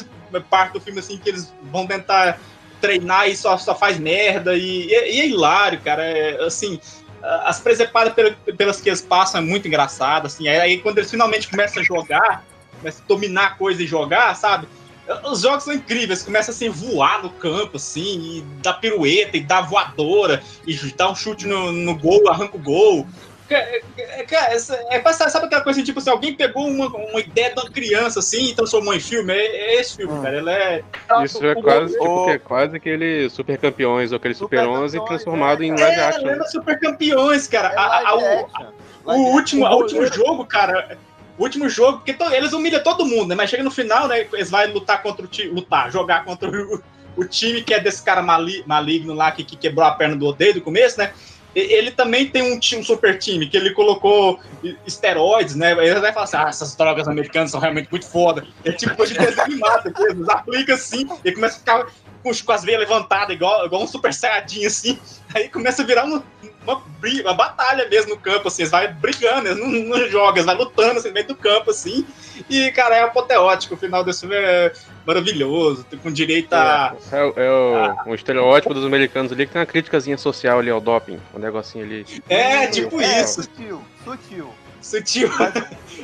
parte do filme assim que eles vão tentar treinar e só, só faz merda e, e é hilário, cara. É, assim, as presepadas pel- pelas que eles passam é muito engraçado, assim. Aí, aí quando eles finalmente começam a jogar, começam a dominar a coisa e jogar, sabe? Os jogos são incríveis, começa assim, a voar no campo, assim, e dá pirueta, e dá voadora, e dá um chute no, no gol, arranca o gol. Cara, é, é, sabe aquela coisa assim, tipo assim, alguém pegou uma, uma ideia de uma criança assim e transformou em filme? É, é esse filme, cara. Ele é. Isso é o- quase, o- tipo, que é quase aquele Super Campeões ou aquele Super 11 transformado em live É, action. lembra Super Campeões, cara. A- a- o- live o último, action. o último jogo, cara. Último jogo, porque eles humilham todo mundo, né? Mas chega no final, né? Eles vão lutar contra o time. Lutar, jogar contra o, o time que é desse cara mali- maligno lá que, que quebrou a perna do odeio do começo, né? Ele também tem um, um super time que ele colocou esteroides, né? Ele vai falar assim: ah, essas drogas americanas são realmente muito foda. É tipo coisa de animado, eles aplicam assim e começa a ficar com, com as veias levantadas, igual, igual um super saiyajin assim. Aí começa a virar uma, uma, uma batalha mesmo no campo, assim, eles vão brigando, eles não, não jogam, eles vão lutando assim, no meio do campo, assim. E, cara, é apoteótico. O final desse filme é maravilhoso, com direito a. É, o- é o, um estereótipo dos americanos ali que tem uma criticazinha social ali ao doping, um negocinho ali. É, tipo É, isso. Sutil, sutil. Sutil.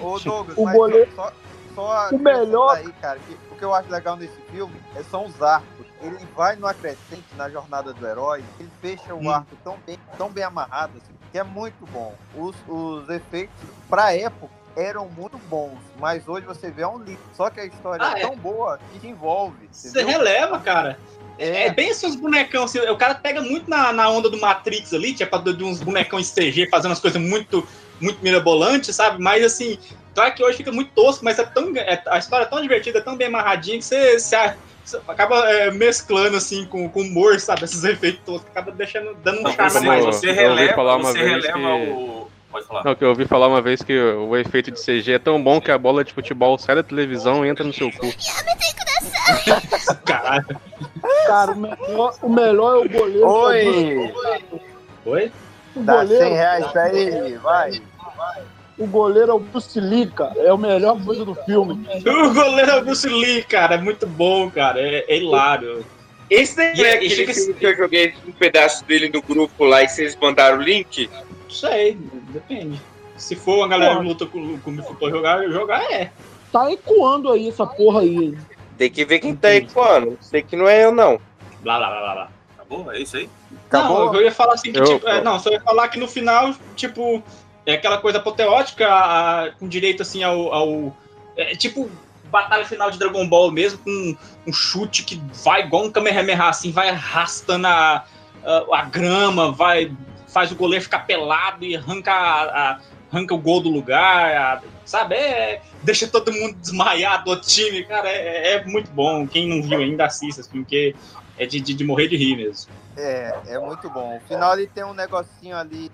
Ô, Douglas, O mas goleiro- só, só o melhor- aí, cara, que o que eu acho legal nesse filme é, são os arcos. Ele vai no acrescente na jornada do herói, ele fecha o Hum. arco tão bem, tão bem amarrado, assim, que é muito bom. Os, os efeitos, pra época, eram muito bons, mas hoje você vê é um livro. Só que a história Ah, é é. tão boa que te envolve. Você releva, cara. É, É. bem esses bonecão, assim, o cara pega muito na, na onda do Matrix ali, tipo, de, de uns bonecão em CG fazendo as coisas muito, muito mirabolantes, sabe? Mas assim, claro que hoje fica muito tosco, mas é tão, é- a história é tão divertida, é tão bem amarradinha que você, você- você acaba é, mesclando assim com, com humor, sabe? Esses efeitos toscos, acaba deixando, dando um charme. você, mais. releva, falar uma você releva que- o. Pode falar. Não, que eu ouvi falar uma vez que o efeito de CG é tão bom que a bola de futebol sai da televisão e entra no seu cu. Caralho. Cara, o melhor, o melhor é o goleiro. Oi! Oi? O Dá goleiro, 100 reais pra ele, vai. o goleiro é o Bruce Lee, cara. É a melhor coisa do filme. O goleiro é o Bruce Lee, cara, é muito bom, cara, é, é hilário. Esse daí é aquele filme que eu joguei um pedaço dele no grupo lá e vocês mandaram o link? Não sei, depende. Se for a galera que luta com, com o pra jogar, jogar é. Tá ecoando aí essa porra aí. Tem que ver quem tá ecoando. Sei que não é eu, não. Blá, blá, blá, blá, blá. Acabou? É isso aí? Não, eu ia falar assim que, Eu- tipo, é, não, só ia falar que no final, tipo, é aquela coisa apoteótica, a- com direito, assim, ao... ao- é, tipo, batalha final de Dragon Ball mesmo, com um chute que vai igual um Kamehameha, assim, vai arrastando a, a, a grama, vai, faz o goleiro ficar pelado e arranca, a- arranca o gol do lugar, a- sabe? É, deixa todo mundo desmaiado do time, cara, é, é muito bom. Quem não viu ainda assista, assim, porque é de, de, de morrer de rir mesmo. É, é muito bom. O final ele tem um negocinho ali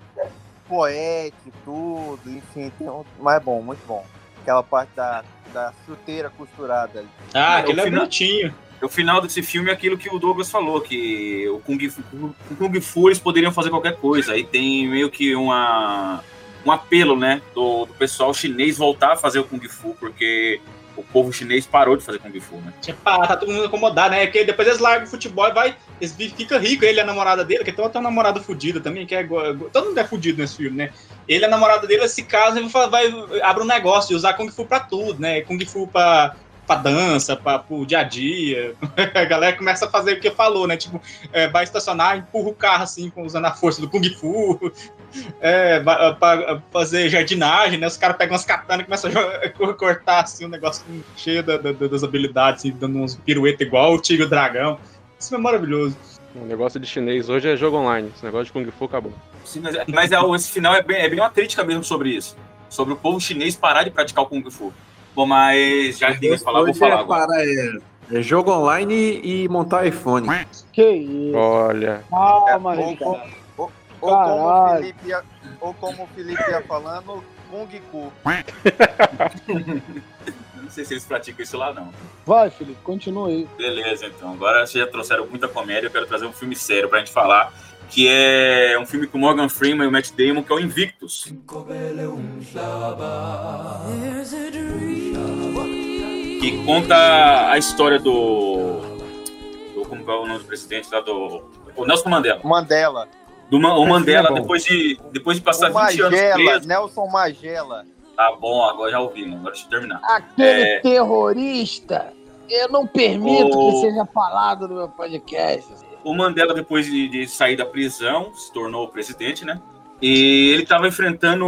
poético tudo, enfim, tem um... mas é bom, muito bom. Aquela parte da, da chuteira costurada ali. Ah, É, aquele é final- bonitinho. O final desse filme é aquilo que o Douglas falou, que o Kung Fu, o Kung Fu eles poderiam fazer qualquer coisa. Aí tem meio que uma, um apelo, né, do, do pessoal chinês voltar a fazer o Kung Fu, porque o povo chinês parou de fazer Kung Fu, né? Tá todo mundo acomodado, né? Porque depois eles largam o futebol e vai. Eles vi- fica rico, ele e a namorada dele, que tem outra namorada fudida também, que é. Todo mundo é fudido nesse filme, né? Ele e a namorada dele se casam e vai, vai, abre um negócio e usar Kung Fu pra tudo, né? Kung Fu pra, pra dança, pra, pro dia a dia. A galera começa a fazer o que falou, né? Tipo, é, vai estacionar, empurra o carro assim, com- usando a força do Kung Fu. É, vai, pra fazer jardinagem, né? Os caras pegam umas katanas e começam a cortar assim, um negócio cheio da- da- das habilidades, assim, dando uns pirueta igual o Tigre e o Dragão. Isso é maravilhoso. O negócio de chinês hoje é jogo online. Esse negócio de Kung Fu acabou. Sim, mas, mas é, esse final é bem, é bem uma crítica mesmo sobre isso. Sobre o povo chinês parar de praticar o Kung Fu. Bom, mas já que ninguém falar, eu vou falar é, agora. para, é, é jogo online e montar iPhone. Que isso. Olha. Calma, Ou, com- cara. ou- ou como o. Felipe ia, ou como o Felipe ia falando, Kung Fu. Não sei se eles praticam isso lá, não. Vai, Felipe, continua aí. Beleza, então. Agora vocês já trouxeram muita comédia, eu quero trazer um filme sério pra gente falar, que é um filme com Morgan Freeman e o Matt Damon, que é o Invictus. Que conta a história do... do como é o nome do presidente lá do... O Nelson Mandela. Mandela. Do o Esse Mandela, é depois de, depois de passar O 20 anos Magela, preso. Nelson Magela. Tá bom, agora já ouvi, agora deixa eu terminar. Aquele É. terrorista, eu não permito O- que seja falado no meu podcast. O Mandela, depois de, de sair da prisão, se tornou presidente, né? E ele estava enfrentando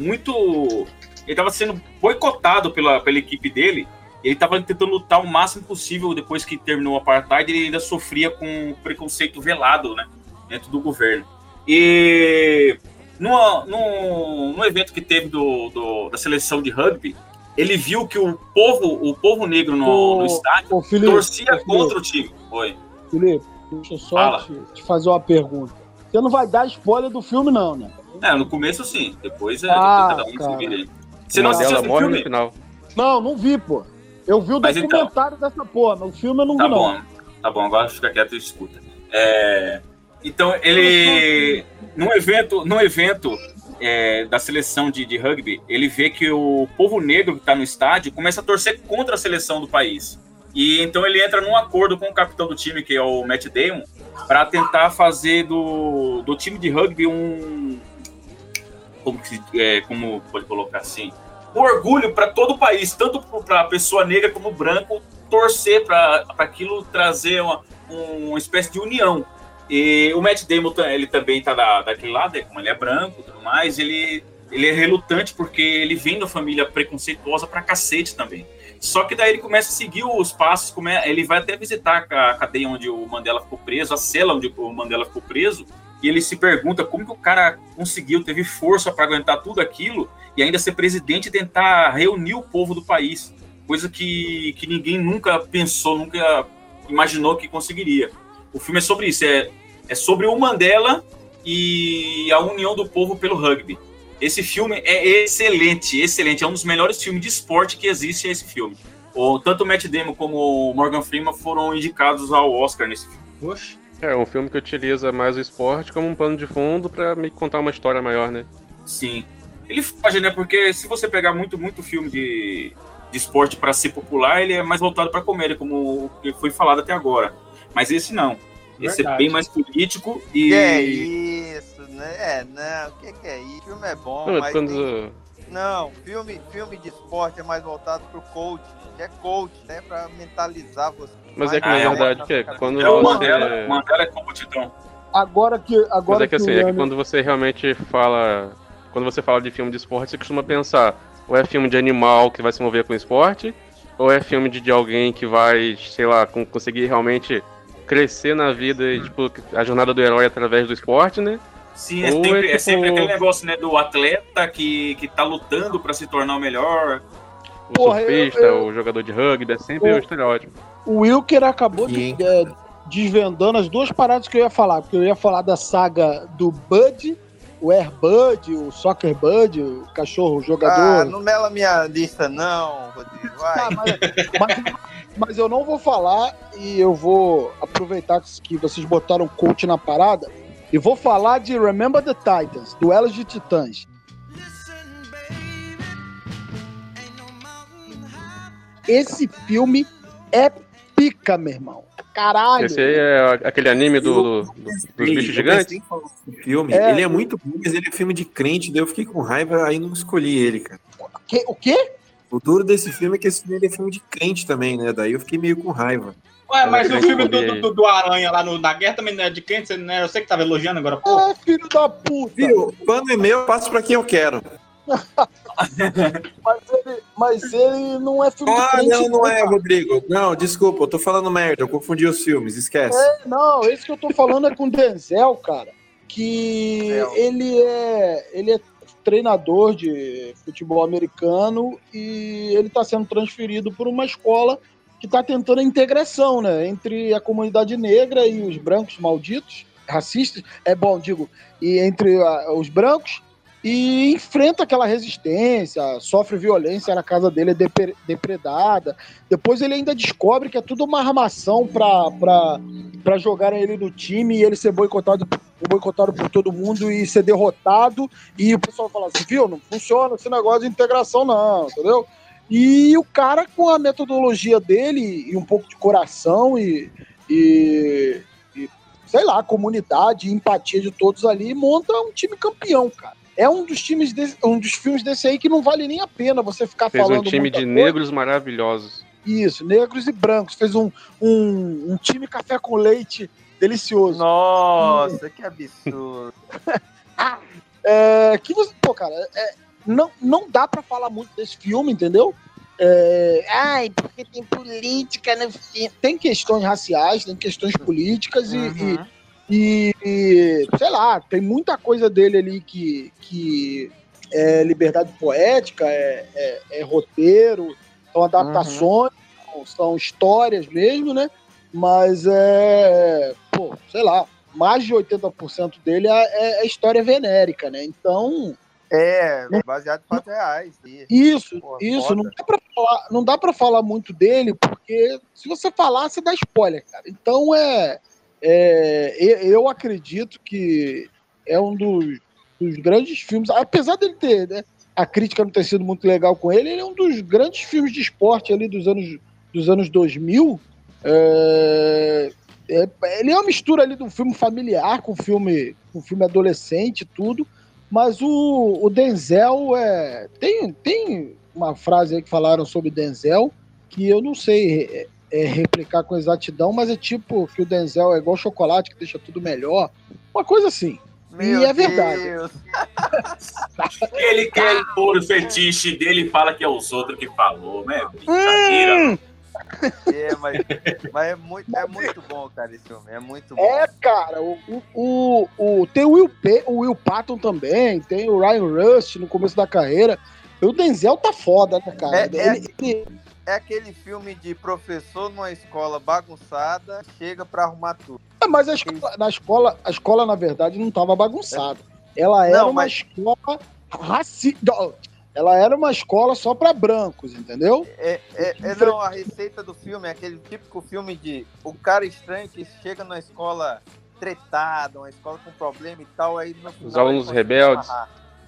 muito. Ele estava sendo boicotado pela, pela equipe dele. Ele estava tentando lutar o máximo possível depois que terminou o apartheid. Ele ainda sofria com preconceito velado, né? Dentro do governo. E no, no, no evento que teve do, do- da seleção de rugby, ele viu que o povo, o povo negro no, Ô, no estádio Ô, Felipe, torcia Felipe, contra o time. Oi. Felipe, deixa eu só Fala. te, te fazer uma pergunta. Você não vai dar spoiler do filme, não, né? É, no começo sim, depois é Ah, depois cada um se vira aí. Você não assistiu esse morre no filme? final. Não, não vi, pô. Eu vi o Mas então. documentário dessa porra, mas o filme eu não Tá vi, não. bom, tá bom, agora fica quieto e escuta. É, então, ele. Num evento, num evento é, da seleção de, de rugby, ele vê que o povo negro que está no estádio começa a torcer contra a seleção do país. E então ele entra num acordo com o capitão do time, que é o Matt Damon, para tentar fazer do, do time de rugby um. Como, que é, como pode colocar assim? Um orgulho para todo o país, tanto para a pessoa negra como branco, torcer para aquilo trazer uma, uma espécie de união. E o Matt Damon, ele também tá da, daquele lado, é, como ele é branco tudo mais, ele, ele é relutante porque ele vem da família preconceituosa pra cacete também. Só que daí ele começa a seguir os passos, come- ele vai até visitar a cadeia onde o Mandela ficou preso, a cela onde o Mandela ficou preso, e ele se pergunta como que o cara conseguiu, teve força para aguentar tudo aquilo e ainda ser presidente e tentar reunir o povo do país. Coisa que, que ninguém nunca pensou, nunca imaginou que conseguiria. O filme é sobre isso, é, é sobre o Mandela e a união do povo pelo rugby. Esse filme é excelente, excelente. É um dos melhores filmes de esporte que existe esse filme. O, tanto o Matt Damon como o Morgan Freeman foram indicados ao Oscar nesse filme. Oxe. É um filme que utiliza mais o esporte como um pano de fundo pra me contar uma história maior, né? Sim. Ele foge, né? Porque se você pegar muito, muito filme de, de esporte para ser popular, ele é mais voltado para comédia, como o que foi falado até agora. Mas esse não. Esse é Verdade. bem mais político e. É isso, né? É, não, o que, que é isso? O filme é bom, Não, mas quando, tem- Não, filme, filme de esporte é mais voltado pro coach. É coach, né? Pra mentalizar você. Mas é que Ah, na é verdade que é quando É o você. Mandela, Mandela é coach, então. Agora que. Mas Agora é que assim, o é que quando você realmente fala. Quando você fala de filme de esporte, você costuma pensar, ou é filme de animal que vai se mover com esporte, ou é filme de, de alguém que vai, sei lá, com- conseguir realmente crescer na vida e, tipo, a jornada do herói através do esporte, né? Sim, é sempre, é é tipo- sempre aquele negócio, né, do atleta que, que tá lutando pra se tornar o melhor. O Porra, eu- surfista, eu- o jogador de rugby, é sempre Eu- o estereótipo. O Wilker acabou de, Sim. é, desvendando as duas paradas que eu ia falar, porque eu ia falar da saga do Bud, o Air Bud, o Soccer Bud, o cachorro Ah, jogador. não mela minha lista, não, Rodrigo. Vai. Tá, mas, mas- mas eu não vou falar e eu vou aproveitar que vocês botaram coach na parada e vou falar de Remember the Titans, Duelos de Titãs. Esse filme é pica, meu irmão. Caralho. Esse aí é aquele anime do, do- do- dos bichos gigantes? Filme. É. Ele é muito bom, mas ele é filme de crente, daí eu fiquei com raiva, aí não escolhi ele, cara. Que- o quê? O duro desse filme é que esse filme é filme de crente também, né? Daí eu fiquei meio com raiva. Ué, mas o filme do, aí. do, do Aranha lá no, na guerra também não é de crente, você não é, eu sei que tava elogiando agora, pô. Ah, filho da puta. Viu? Quando é meu, eu passo pra quem eu quero. Mas ele, mas ele não é filme de Ah, crente, não, não é, cara. Rodrigo. Não, desculpa, eu tô falando merda, eu confundi os filmes, esquece. É, não, esse que eu tô falando é com Denzel, cara. Que Denzel. ele é, ele é treinador de futebol americano e ele tá sendo transferido por uma escola que tá tentando a integração, né? Entre a comunidade negra e os brancos malditos, racistas, é bom, digo, e entre ah, os brancos e enfrenta aquela resistência, sofre violência na casa dele, é depre- depredada. Depois ele ainda descobre que é tudo uma armação pra jogarem ele no time e ele ser boicotado, boicotado por todo mundo e ser derrotado. E o pessoal fala assim, viu, não funciona esse negócio de integração não, entendeu? E o cara, com a metodologia dele e um pouco de coração e, e, e, sei lá, comunidade, empatia de todos ali, monta um time campeão, cara. É um dos times, desse, um dos filmes desse aí que não vale nem a pena você ficar Fez falando um time de coisa. negros maravilhosos. Isso, negros e brancos. Fez um, um, um time café com leite delicioso. Nossa, que absurdo. É, que você, pô, cara, é, não, não dá pra falar muito desse filme, entendeu? É, ai, porque tem política no filme. Tem questões raciais, tem questões políticas e, Uhum. e, e, sei lá, tem muita coisa dele ali que, que é liberdade poética, é, é- é roteiro, são adaptações, são- são histórias mesmo, né? Mas é, pô, sei lá, mais de 80% dele é, é- é história venérica, né? Então, É, baseado em fatos reais. E- isso, Pô, isso, foda. não dá, pra falar, não dá pra falar muito dele, porque se você falar, você dá spoiler, cara. Então é. é, eu acredito que é um dos, dos grandes filmes, apesar dele ter, né, a crítica não ter sido muito legal com ele, ele é um dos grandes filmes de esporte ali dos anos, dos anos 2000. É, é, ele é uma mistura ali de um filme familiar com um filme, com um filme adolescente e tudo. Mas o, o Denzel é. Tem, tem uma frase aí que falaram sobre Denzel que eu não sei é, é, replicar com exatidão, mas é tipo que o Denzel é igual chocolate que deixa tudo melhor. Uma coisa assim. Meu e é verdade. Deus. Ele quer impor o fetiche dele e fala que é os outros que falou, né? Hum, É, mas, mas é, muito, é muito bom, cara, esse filme. É muito bom. é, cara, o, o, o, tem o Will, Pe- o Will Patton também, tem o Ryan Rust no começo da carreira. E o Denzel tá foda, né, cara? É- é- Ele- ele- É aquele filme de professor numa escola bagunçada, chega pra arrumar tudo. É, mas a escola, na escola, a escola, na verdade, não estava bagunçada. Ela era Não, uma mas- escola racista. Ela era uma escola só para brancos, entendeu? É, é, é, não, a receita do filme é aquele típico filme de o cara estranho que chega numa escola tretada, uma escola com problema e tal, aí no final. ele alunos rebeldes.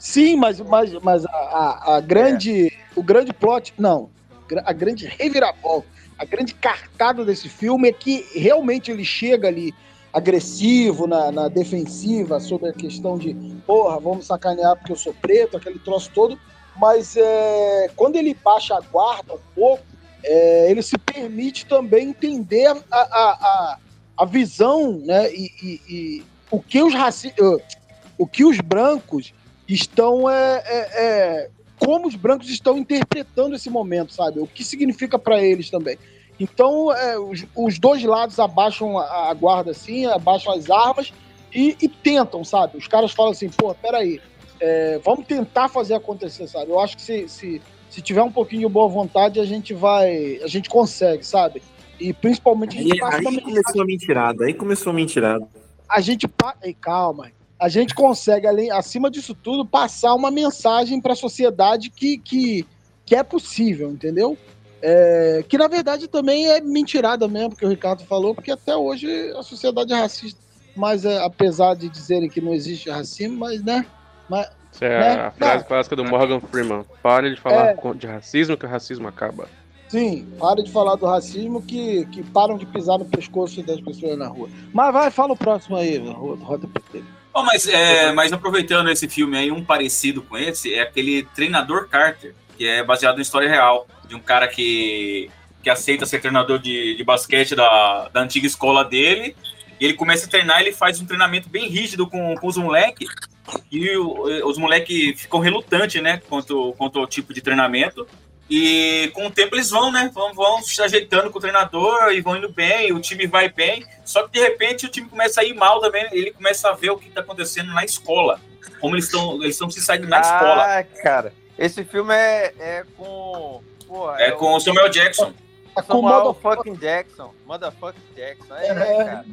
Sim, mas, mas, mas a, a, a grande. O grande plot. Não. A grande reviravolta, a grande cartada desse filme é que realmente ele chega ali agressivo na, na defensiva sobre a questão de porra, vamos sacanear porque eu sou preto, aquele troço todo. Mas é, quando ele baixa a guarda um pouco, é, ele se permite também entender a, a, a, visão né, e, e- e o, que os raci o que os brancos estão. É, é, é, como os brancos estão interpretando esse momento, sabe? O que significa para eles também. Então, é, os, os dois lados abaixam a, a guarda assim, abaixam as armas e, e tentam, sabe? Os caras falam assim, pô, peraí, é, vamos tentar fazer acontecer, sabe? Eu acho que se, se, se tiver um pouquinho de boa vontade, a gente vai. A gente consegue, sabe? E principalmente a gente Aí, aí também. começou a mentirada, aí começou a mentirada. A gente. Ei, calma. A gente consegue, além, acima disso tudo, passar uma mensagem para a sociedade que, que, que é possível, entendeu? É, que na verdade também é mentirada mesmo, que o Ricardo falou, porque até hoje a sociedade é racista. Mas é, apesar de dizerem que não existe racismo, mas né? Mas, Isso é né? a frase Não, clássica do Morgan Freeman. Pare de falar É. de racismo que o racismo acaba. Sim, para de falar do racismo que, que param de pisar no pescoço das pessoas na rua. Mas vai, fala o próximo aí, roda, ele. Oh, mas, é, mas aproveitando esse filme aí, um parecido com esse é aquele Treinador Carter, que é baseado em história real, de um cara que, que aceita ser treinador de, de basquete da, da antiga escola dele. E ele começa a treinar, ele faz um treinamento bem rígido com, com os moleques. E o- os moleques ficam relutantes, né, quanto, quanto ao tipo de treinamento. E com o tempo eles vão, né? Vão, vão se ajeitando com o treinador e vão indo bem, o time vai bem. Só que de repente o time começa a ir mal também. Ele começa a ver o que está acontecendo na escola. Como eles estão eles estão se saindo na escola. Ah, cara. Esse filme é, é com. Pô, É com o Samuel Jackson. É com Samuel o fucking Jackson. Motherfucking Jackson. É, É, né, cara?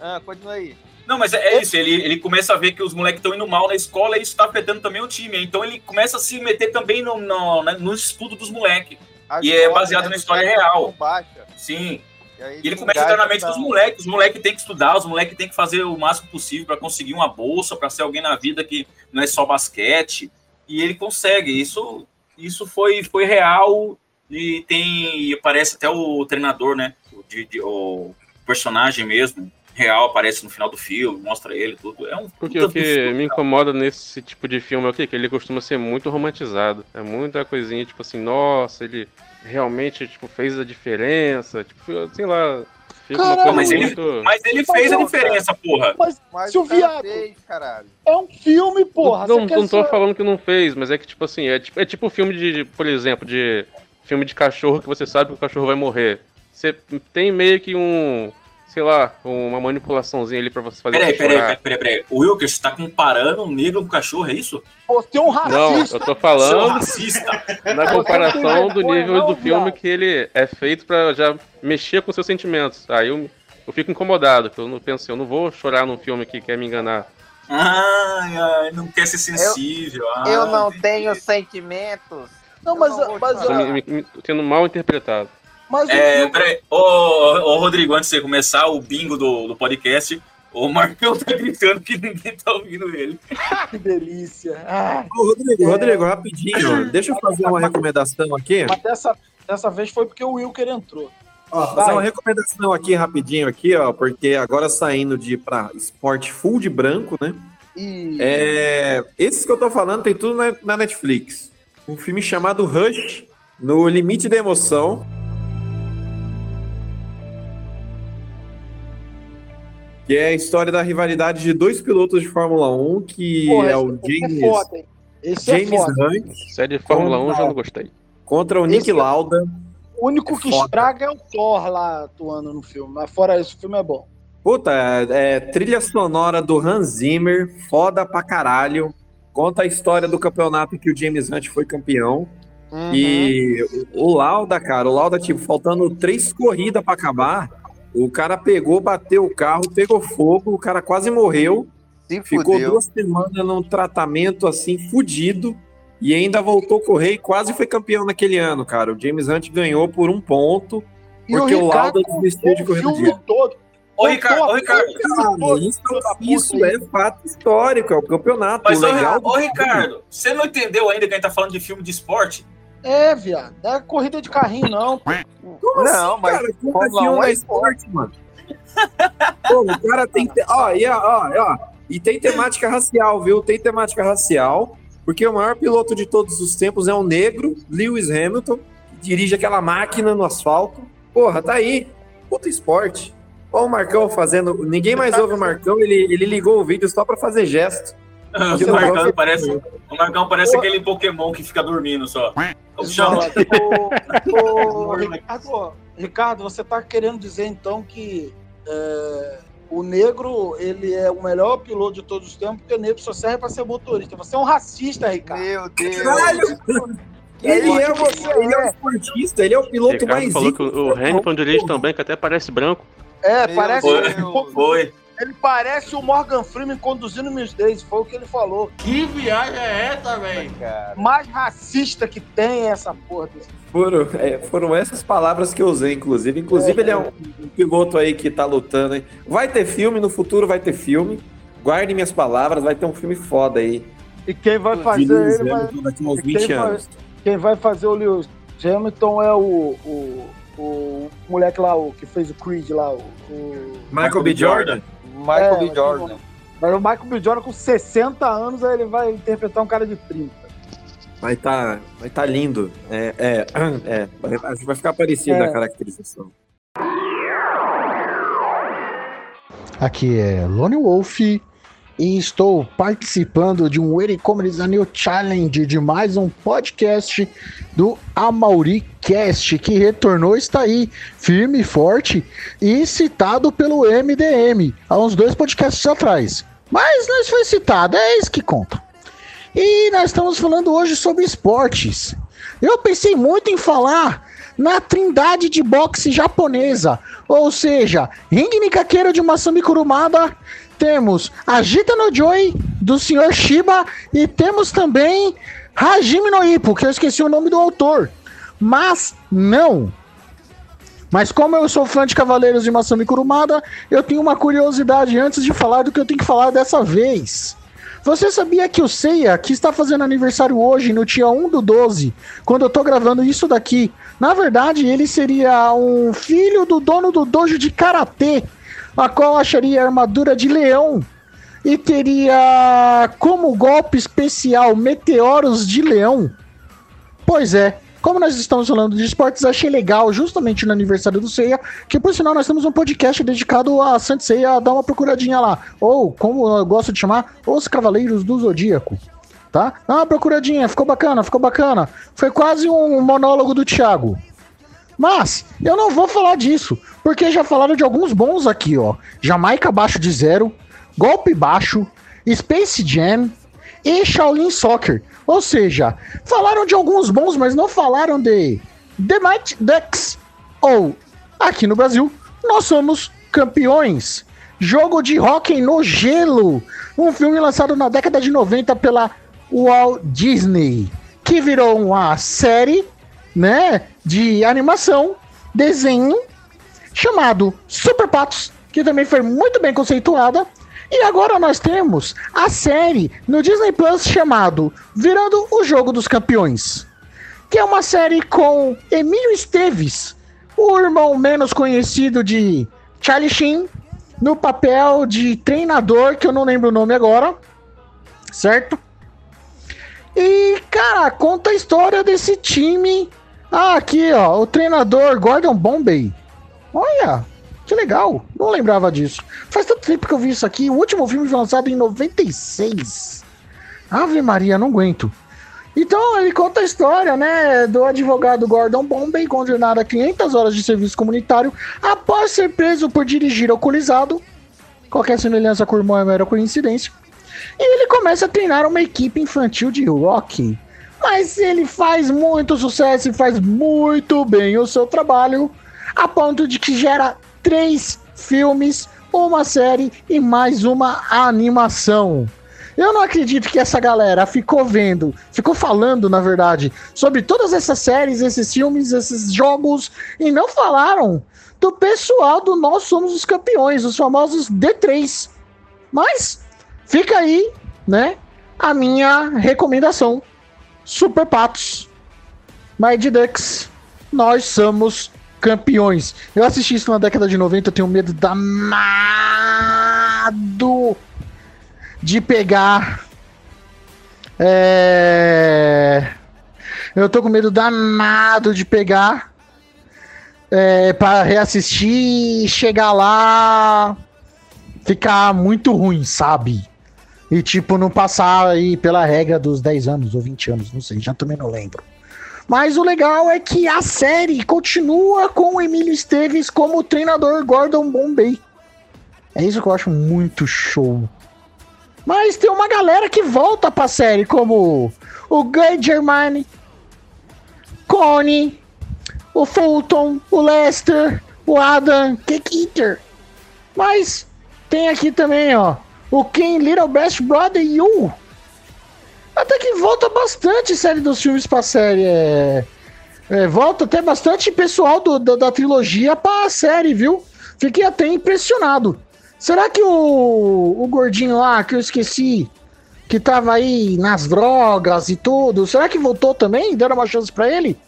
Ah, continua aí. Não, mas é, é isso. Ele, ele começa a ver que os moleques estão indo mal na escola e isso está afetando também o time. Então ele começa a se meter também no, no, né, no estudo dos moleques. E é baseado na história os real. baixa. Sim. E aí E ele começa a engaja entrar na mente dos pra- moleques. Os moleques têm que estudar, os moleques têm que fazer o máximo possível para conseguir uma bolsa, para ser alguém na vida que não é só basquete. E ele consegue. Isso, isso foi, foi real. E tem. E aparece até o treinador, né? O, de- de- o personagem mesmo, real, aparece no final do filme, mostra ele, tudo. É um Porque o que filme, me incomoda nesse tipo de filme é o quê? Que ele costuma ser muito romantizado. É muita coisinha, tipo assim, nossa, ele realmente tipo, fez a diferença. Tipo, sei lá. Caralho, mas ele- muito. Mas ele fez a diferença, porra. Mas, Mas se o viado fez, caralho. é um filme, porra. não, não, não tô só- falando que não fez, mas é que, tipo assim, é tipo, é tipo filme de, por exemplo, de filme de cachorro que você sabe que o cachorro vai morrer. Você tem meio que um, sei lá, uma manipulaçãozinha ali pra você fazer Peraí, peraí, chorar. peraí, peraí, peraí. O Wilker, você tá comparando um negro com um cachorro, é isso? Você é um Não, racista. eu tô Seu falando racista. na comparação não tem do nível não, do filme que ele é feito pra já mexer com seus sentimentos. Aí eu, eu fico incomodado, porque eu não penso, eu não vou chorar num filme que quer me enganar. Ai, ai, não quer ser sensível. Eu ai, não entendi. tenho sentimentos. Não, mas, não mas, Tô chorar. me, me- me- sendo mal interpretado. mas o É, filme- peraí. Ô, ô, Rodrigo, antes de você começar o bingo do, do podcast, o Marcão tá gritando que ninguém tá ouvindo ele. que delícia. Ah, Ô, Rodrigo, Rodrigo, rapidinho, deixa eu fazer uma recomendação aqui. mas dessa, dessa vez foi porque o Wilker entrou. Ó, fazer uma recomendação aqui rapidinho aqui, ó, porque agora saindo de para esporte full de branco, né? E É, esses que eu tô falando tem tudo na, na Netflix. Um filme chamado Rush, no limite da emoção. Que é a história da rivalidade de dois pilotos de Fórmula 1, que porra, é o esse James, é foda, é James foda. Hunt é de Fórmula 1, eu já não gostei. contra o Nick Esse- Lauda. O único É que foda. estraga é o Thor lá atuando no filme. Mas fora isso, o filme é bom. Puta, é, é trilha sonora do Hans Zimmer, foda pra caralho. Conta a história do campeonato que o James Hunt foi campeão. Uhum. E o o Lauda, cara, o Lauda, tipo, faltando três corridas pra acabar, o cara pegou, bateu o carro, pegou fogo, o cara quase morreu. Se Ficou fudeu. duas semanas num tratamento assim, fudido. E ainda voltou a correr e quase foi campeão naquele ano, cara. O James Hunt ganhou por um ponto, E porque o, Ricardo Lauda desistiu de o correr no dia. todo. Ô, Ricardo, ô, Ricardo. Cara, isso, isso é fato histórico, é o campeonato. Mas, o ô, legal ô, Ricardo, você não entendeu ainda que a gente tá falando de filme de esporte? É, viado. Não é corrida de carrinho, não. Não, mas cara, como Fórmula assim 1 um é é esporte, mano? Pô, o cara tem. te- Ó, e, ó, ó, ó, e tem temática racial, viu? Tem temática racial. Porque o maior piloto de todos os tempos é um negro, Lewis Hamilton, que dirige aquela máquina no asfalto. Porra, tá aí. Puta esporte. Olha o Marcão fazendo. Ninguém mais ouve o Marcão, ele, ele ligou o vídeo só pra fazer gesto. O Marcão parece, o Marcão parece aquele Pokémon que fica dormindo só. O. Ô, Ricardo, Ricardo, você tá querendo dizer então que é, o negro ele é o melhor piloto de todos os tempos, porque o negro só serve pra ser motorista. Você é um racista, Ricardo. Meu Deus. Caralho! Ele é, você, ele é um esportista, ele é o piloto Ricardo mais falou que o o Hamilton dirige também, que até parece branco. É, Meu parece. Deus. Foi. Ele parece o Morgan Freeman conduzindo Miss Daisy, foi o que ele falou. Que viagem é essa, velho? Cara. Mais racista que tem é essa porra desse. Foram, é, foram essas palavras que eu usei, inclusive. Inclusive, ele é um, um piloto aí que tá lutando, hein? Vai ter filme, no futuro vai ter filme. Guardem minhas palavras, vai ter um filme foda aí. E quem vai fazer Lewis ele vai, Hamilton daqui a uns e 20 quem vai- anos. quem vai fazer o Lewis Hamilton é o, o, o moleque lá, o que fez o Creed lá, o. o- Michael B. Jordan? Michael É, B. Jordan. Mas o Michael B. Jordan com 60 anos, aí ele vai interpretar um cara de 30. Vai tá, vai tá lindo. É, é, é. Vai, acho que vai ficar parecido É. a caracterização. Aqui é Lone Wolf e estou participando de um Ele Comedies a New Challenge de mais um podcast do AmauriCast que retornou está aí firme e forte e citado pelo MDM há uns dois podcasts atrás. Mas nós foi citado, é isso que conta. E nós estamos falando hoje sobre esportes. Eu pensei muito em falar na trindade de boxe japonesa, ou seja, Ring Nikakeiro de Masami Kurumada, temos Agita no Joy do Sr. Shiba e temos também Hajime no Ippo, que eu esqueci o nome do autor. Mas não. Mas como eu sou fã de Cavaleiros de Masami Kurumada, eu tenho uma curiosidade antes de falar do que eu tenho que falar dessa vez. Você sabia que o Seiya, que está fazendo aniversário hoje, no dia 1 do 12, quando eu tô gravando isso daqui, na verdade ele seria um filho do dono do dojo de karatê, a qual acharia armadura de leão e teria como golpe especial meteoros de leão? Pois é. Como nós estamos falando de esportes, achei legal, justamente no aniversário do Seiya, que por sinal nós temos um podcast dedicado a Saint Seiya, dá uma procuradinha lá. Ou, como eu gosto de chamar, Os Cavaleiros do Zodíaco. Tá? Dá uma procuradinha, ficou bacana, ficou bacana. Foi quase um monólogo do Thiago. Mas eu não vou falar disso, porque já falaram de alguns bons aqui, ó. Jamaica abaixo de zero, golpe baixo, Space Jam e Shaolin Soccer. Ou seja, falaram de alguns bons, mas não falaram de The Might Ducks. Ou, aqui no Brasil, nós somos campeões. Jogo de hóquei no gelo. Um filme lançado na década de 90 pela Walt Disney. Que virou uma série, né? De animação, desenho, chamado Super Patos, que também foi muito bem conceituada. E agora nós temos a série no Disney Plus chamado Virando o Jogo dos Campeões, que é uma série com Emílio Esteves, o irmão menos conhecido de Charlie Sheen, no papel de treinador, que eu não lembro o nome agora, certo? E, cara, conta a história desse time. Ah, aqui, ó, o treinador Gordon Bombay. Olha, que legal. Não lembrava disso. Faz tanto tempo que eu vi isso aqui. O último filme foi lançado em 96. Ave Maria, não aguento. Então, ele conta a história, né, do advogado Gordon Bombay, condenado a 500 horas de serviço comunitário após ser preso por dirigir alcoolizado. Qualquer semelhança com o irmão é mera coincidência. E ele começa a treinar uma equipe infantil de rock. Mas ele faz muito sucesso e faz muito bem o seu trabalho, a ponto de que gera três filmes, uma série e mais uma animação. Eu não acredito que essa galera ficou vendo, ficou falando, na verdade, sobre todas essas séries, esses filmes, esses jogos, e não falaram do pessoal do Nós Somos os Campeões, os famosos D3. Mas fica aí, né, a minha recomendação. Super Patos, Mighty Ducks, nós somos campeões. Eu assisti isso na década de 90, eu tenho medo danado de pegar É... Eu tô com medo danado de pegar é, para reassistir e chegar lá ficar muito ruim, sabe? E tipo, não passar aí pela regra dos 10 anos ou 20 anos, não sei, já também não lembro. Mas o legal é que a série continua com o Emílio Esteves como treinador Gordon Bombay. É isso que eu acho muito show. Mas tem uma galera que volta pra série, como o Guy Germani, Connie, o Fulton, o Lester, o Adam Kekeeter. Mas tem aqui também, ó, o Ken Little Best Brother You. Até que volta bastante série dos filmes pra série. É, é, volta até bastante pessoal do, do, da trilogia pra série, viu? Fiquei até impressionado. Será que o, o gordinho lá, que eu esqueci, que tava aí nas drogas e tudo, será que voltou também? Deram uma chance para ele?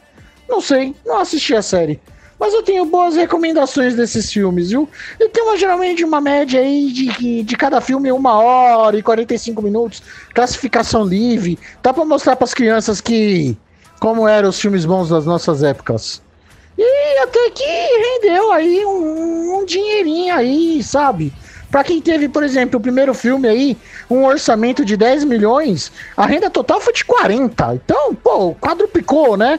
Não sei, não assisti a série. Mas eu tenho boas recomendações desses filmes, viu? E tem uma, geralmente uma média aí de, de cada filme uma hora e 45 minutos, classificação livre. Dá pra mostrar pras crianças que como eram os filmes bons das nossas épocas. E até que rendeu aí um, um dinheirinho aí, sabe? Pra quem teve, por exemplo, o primeiro filme aí, um orçamento de 10 milhões, a renda total foi de 40. Então, pô, quadruplicou, né?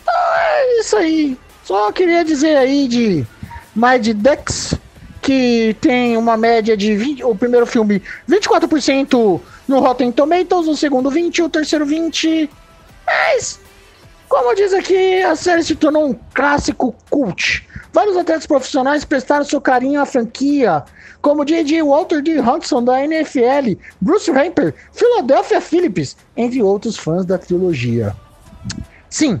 Então é isso aí. Só queria dizer aí de Mind Dex, que tem uma média de 20, o primeiro filme 24% no Rotten Tomatoes, o segundo 20, o terceiro 20. Mas, como diz aqui, a série se tornou um clássico cult. Vários atletas profissionais prestaram seu carinho à franquia, como J.J. Walter D. Hudson da NFL, Bruce Hamper, Philadelphia Phillips, entre outros fãs da trilogia. Sim,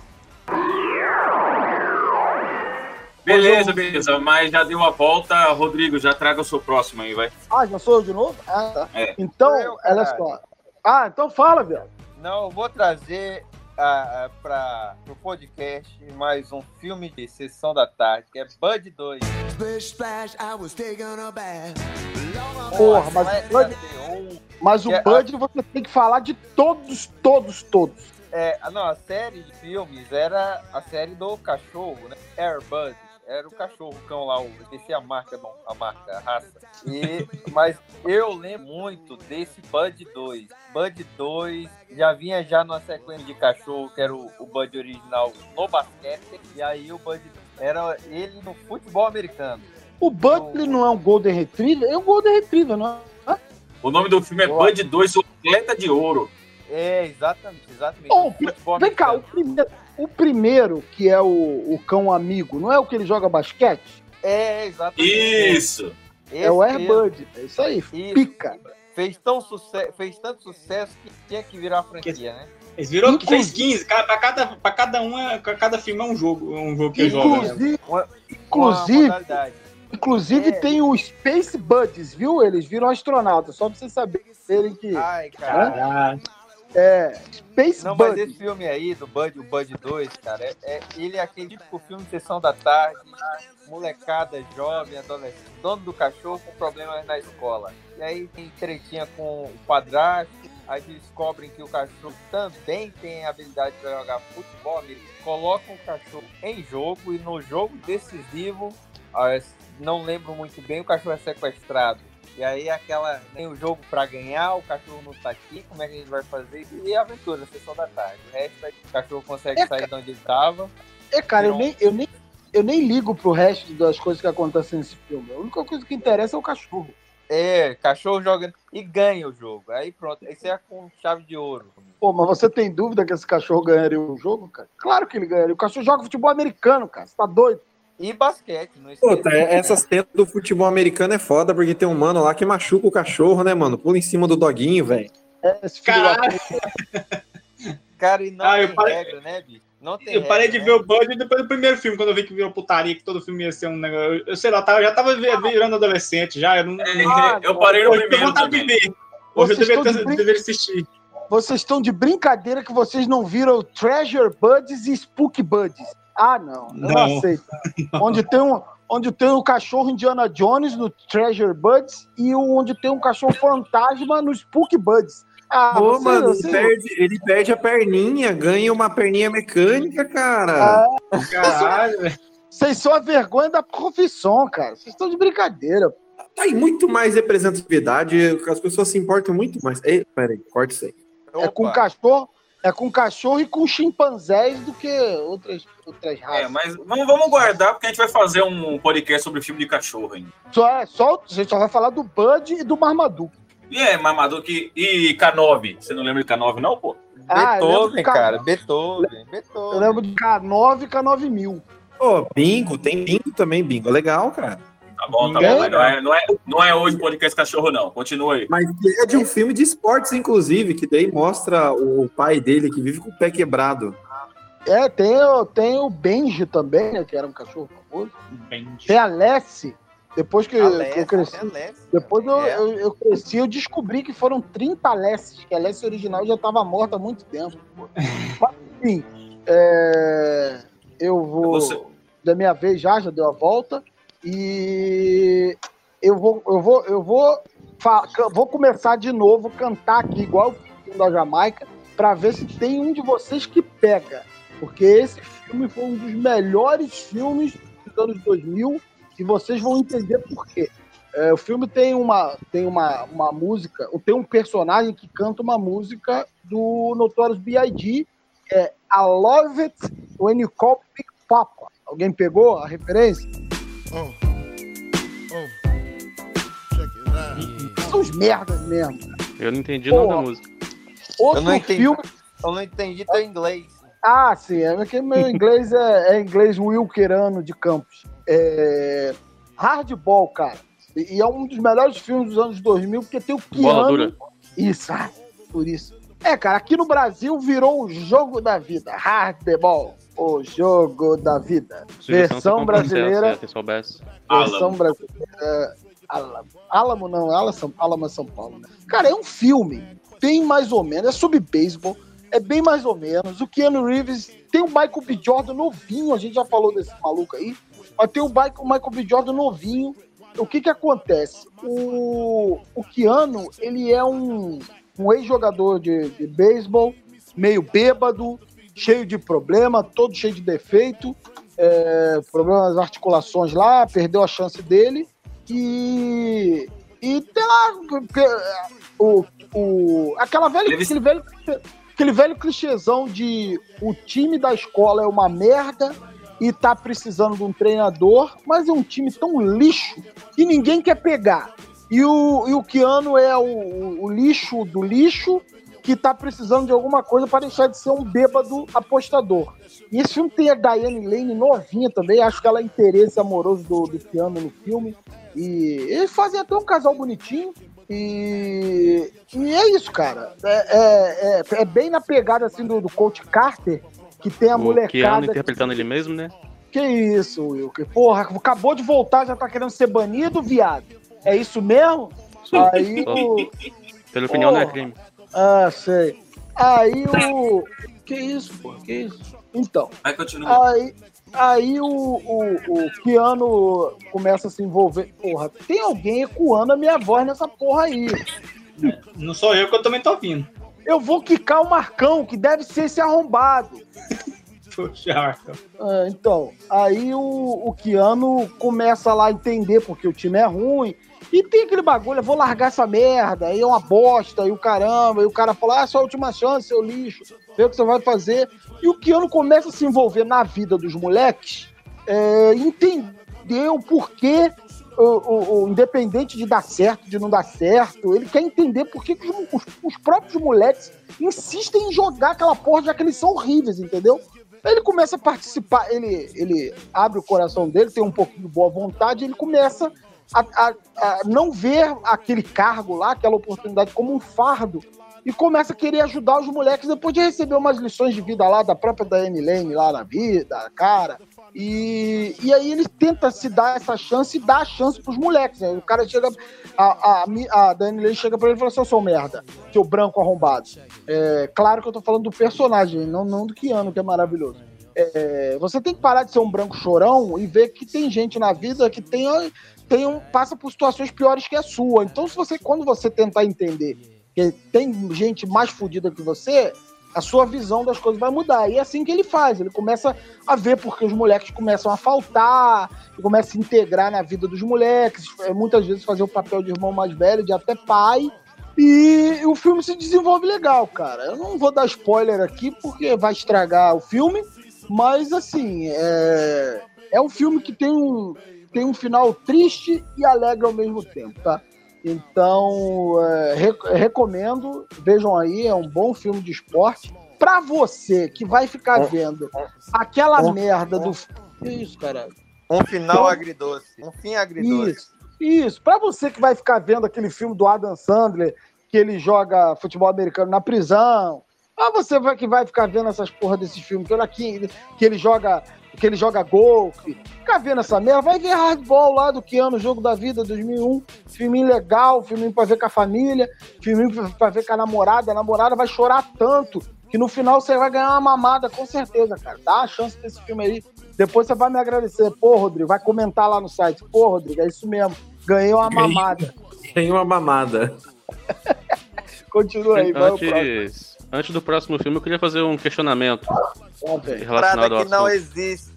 Beleza, beleza, mas já deu a volta. Rodrigo, já traga o seu próximo aí, vai. Ah, já sou eu de novo? Ah, tá. É. Então, Eu, olha caralho. só. Ah, então fala, velho. Não, eu vou trazer ah, para o podcast mais um filme de sessão da tarde, que é Bud 2. Porra, mas o Bud, mas o é- Bud você tem que falar de todos, todos, todos. É, ah, não, a série de filmes era a série do cachorro, né? Air Bud. Era o cachorro, o cão lá, o- esqueci a marca, não, a marca, a raça. E, mas eu lembro muito desse Bud 2. Bud 2 já vinha já numa sequência de cachorro, que era o, o Bud original no basquete. E aí o Bud era ele no futebol americano. O Bud ele não é um Golden Retriever? É um Golden Retriever, não é? O nome do filme é Bud 2, o atleta de ouro. É, exatamente, exatamente. Oh, Vem cá, o primeiro, o primeiro, que é o, o cão amigo, não é o que ele joga basquete? É, exatamente. Isso. é o Air mesmo. Bud. É isso aí, Isso. pica. Fez, tão sucesso, fez tanto sucesso que tinha que virar franquia, né? Eles virou que fez Inclusive- 15, ca- pra cada, pra cada um, é- pra cada filme é um jogo, um jogo que joga. né? Inclusive, Uma, inclusive, inclusive É. tem o Space Buddies, viu? Eles viram astronautas, só pra vocês saberem que Ai, cara. Ah, é Space Não, mas Buddies. esse filme aí, do Bud, o Bud 2, cara, é, é- ele é aquele típico filme de sessão da tarde, molecada jovem, adolescente, dono do cachorro com problemas na escola. E aí tem tretinha com o padrasto, aí descobrem que o cachorro também tem habilidade para jogar futebol americano, colocam o cachorro em jogo e no jogo decisivo, ah, não lembro muito bem, o cachorro é sequestrado. E aí aquela tem o jogo pra ganhar, o cachorro não tá aqui, como é que a gente vai fazer? E a aventura, sessão da tarde. O resto aí, o cachorro consegue É, sair de onde ele tava. É, cara, eu nem, eu, nem, eu nem ligo pro resto das coisas que acontecem nesse filme. A única coisa que interessa é o cachorro. É, cachorro jogando e ganha o jogo. Aí pronto, esse é com chave de ouro. Pô, mas você tem dúvida que esse cachorro ganharia o jogo, cara? Claro que ele ganharia. O cachorro joga futebol americano, cara. Você tá doido? E basquete, não. Puta, é- essas tentas do futebol americano é foda, porque tem um mano lá que machuca o cachorro, né, mano? Pula em cima do doguinho, velho. É, Caralho. Cara, e não Ah, eu tem parei- regra, né, bicho? Não tem Eu parei regra, de né? ver o Bud depois do primeiro filme, quando eu vi que virou putaria, que todo filme ia ser um negócio. Eu, eu sei lá, eu já tava vi- virando adolescente já. Eu, não, Ah, eu parei no Hoje eu primeiro vontade de ver. Hoje eu Vocês deveria, de brin- deveria assistir. Vocês estão de brincadeira que vocês não viram Treasure Buds e Spook Buds. Ah, não. Eu não, Não. aceito. Onde tem um. Onde tem o cachorro Indiana Jones no Treasure Buds e o- onde tem um cachorro fantasma no Spook Buds. Ah, Pô, você- mano, você- ele perde, ele perde a perninha, ganha uma perninha mecânica, cara. Ah, Caralho. Vocês são a vergonha da profissão, cara. Vocês estão de brincadeira. Tá aí muito mais representatividade, as pessoas se importam muito mais. Ei, peraí, corta isso aí. É com cachorro, é com cachorro e com chimpanzés do que outras, outras raças. É, mas vamos, vamos guardar, porque a gente vai fazer um podcast sobre filme de cachorro ainda. Só, é, só, a gente só vai falar do Bud e do Marmaduke. E é, Marmaduke e K9. Você não lembra de K9, não, pô? Ah, eu lembro Beethoven, K- cara, Beethoven, Eu Beethoven. lembro de K9 e K9000. Pô, bingo, tem bingo também, bingo. é Legal, cara. Tá bom, tá bom. Mas não é, não, é, não é hoje podcast cachorro, não. Continua aí. Mas é de um filme de esportes, inclusive, que daí mostra o pai dele que vive com o pé quebrado. É, tem, o- tem o Benji também, né, que era um cachorro famoso. Bem, Tem a Lessie. Depois que, Alessia, eu cresci, Alessia. depois eu, É. eu, eu cresci, eu descobri que foram 30 Lessies, que a Lessie original já estava morta há muito tempo. Mas, enfim, é, eu vou... Você- da minha vez já, já deu a volta. E eu vou, eu vou, eu vou, vou começar de novo, cantar aqui, igual o filme da Jamaica, para ver se tem um de vocês que pega. Porque esse filme foi um dos melhores filmes dos anos 2000 e vocês vão entender por quê. É, o filme tem uma, tem uma, uma música, tem um personagem que canta uma música do Notorious B.I.G. É I Love It When You Call Big Papa. Alguém pegou a referência? São os merdas mesmo. Eu não entendi nada da música. Outro Eu não entendi. filme. Eu não entendi teu inglês. Ah, sim, é porque meu inglês é, é inglês Wilkerano de Campos. É... Hardball, cara. E e é um dos melhores filmes dos anos 2000, porque tem o Bola Keanu. dura. Isso, ah, por isso. É, cara, aqui no Brasil virou o jogo da vida. Hardball, o jogo da vida. Sugestão se Versão brasileira. é, Quem soubesse. Versão Alamo. brasileira. Alamo. Alamo não, Alamo, São, Alamo é São Paulo, né? Cara, é um filme bem mais ou menos, é sobre beisebol, é bem mais ou menos. O Keanu Reeves tem o Michael B. Jordan novinho, a gente já falou desse maluco aí, mas tem o Michael, o Michael B. Jordan novinho. O que que acontece? O, o Keanu, ele é um, um ex-jogador de, de beisebol, meio bêbado, cheio de problema, todo cheio de defeito, é, problema nas articulações lá, perdeu a chance dele e e tem lá o, o aquela velha Ele- aquele velho aquele velho clichêzão de o time da escola é uma merda e tá precisando de um treinador, mas é um time tão lixo que ninguém quer pegar. E o, e o Keanu é o, o- o lixo do lixo que tá precisando de alguma coisa para deixar de ser um bêbado apostador. E esse filme tem a Diane Lane novinha também, acho que ela é interesse amoroso do, do Keanu no filme. E eles fazem até um casal bonitinho. E, e é isso, cara. É, é, é, é bem na pegada assim do, do Coach Carter, que tem a O Keanu molecada. interpretando ele mesmo, né? Que isso, Wilker? Porra, acabou de voltar, já tá querendo ser banido, viado. É isso mesmo? Aí o. Pela opinião, não é crime. Ah, sei. Aí o. Que isso, pô? Que isso? Então, Vai continuar. aí, aí o, o, o Keanu começa a se envolver. Porra, tem alguém ecoando a minha voz nessa porra aí. Não sou eu que eu também tô ouvindo. Eu vou quicar o Marcão, que deve ser esse arrombado. Puxa, Marcão. Ah, então, aí o, o Keanu começa lá a entender porque o time é ruim. E tem aquele bagulho, eu vou largar essa merda, aí é uma bosta, e o caramba, e o cara fala, ah, sua última chance, seu lixo, vê o que você vai fazer. E o Keanu começa a se envolver na vida dos moleques, é, entender o porquê, o, o- o- independente de dar certo, de não dar certo, ele quer entender por que os, os- os próprios moleques insistem em jogar aquela porra, já que eles são horríveis, entendeu? Ele começa a participar, ele, ele abre o coração dele, tem um pouquinho de boa vontade, ele começa a, a- a não ver aquele cargo lá, aquela oportunidade como um fardo e começa a querer ajudar os moleques depois de receber umas lições de vida lá da própria Diane Lane lá na vida, cara. E, e aí ele tenta se dar essa chance e dá a chance pros moleques. Né? O cara chega. A, a, a Diane Lane chega pra ele e fala assim: Eu sou merda, seu branco arrombado. É, claro que eu tô falando do personagem, não, não do Keanu, que é maravilhoso. É, você tem que parar de ser um branco chorão e ver que tem gente na vida que tem, tem um, passa por situações piores que a sua. Então, se você, quando você tentar entender que tem gente mais fodida que você, a sua visão das coisas vai mudar. E é assim que ele faz. Ele começa a ver porque os moleques começam a faltar, começa a integrar na vida dos moleques, é, muitas vezes fazer o papel de irmão mais velho, de até pai. E o filme se desenvolve legal, cara. Eu não vou dar spoiler aqui porque vai estragar o filme, mas assim, é, é um filme que tem um, tem um final triste e alegre ao mesmo tempo, tá? Então, é, rec recomendo, vejam aí, é um bom filme de esporte. Pra você que vai ficar vendo aquela merda do. Isso, caralho. Um final agridoce. Um fim agridoce. Isso, isso. Pra você que vai ficar vendo aquele filme do Adam Sandler, que ele joga futebol americano na prisão. Ah, você vai, que vai ficar vendo essas porra desses filmes, que, que, que ele joga que ele joga golfe. Fica vendo essa merda, vai ver hardball lá do que ano, Jogo da Vida 2001. Filminho legal, filminho pra ver com a família, filminho pra ver com a namorada. A namorada vai chorar tanto que no final você vai ganhar uma mamada, com certeza, cara. Dá a chance desse filme aí. Depois você vai me agradecer. Pô, Rodrigo, vai comentar lá no site. Pô, Rodrigo, é isso mesmo. Ganhei uma mamada. Ganhei uma mamada. Continua aí, vai Antes, antes do próximo filme, eu queria fazer um questionamento Ontem. relacionado ao que não existe.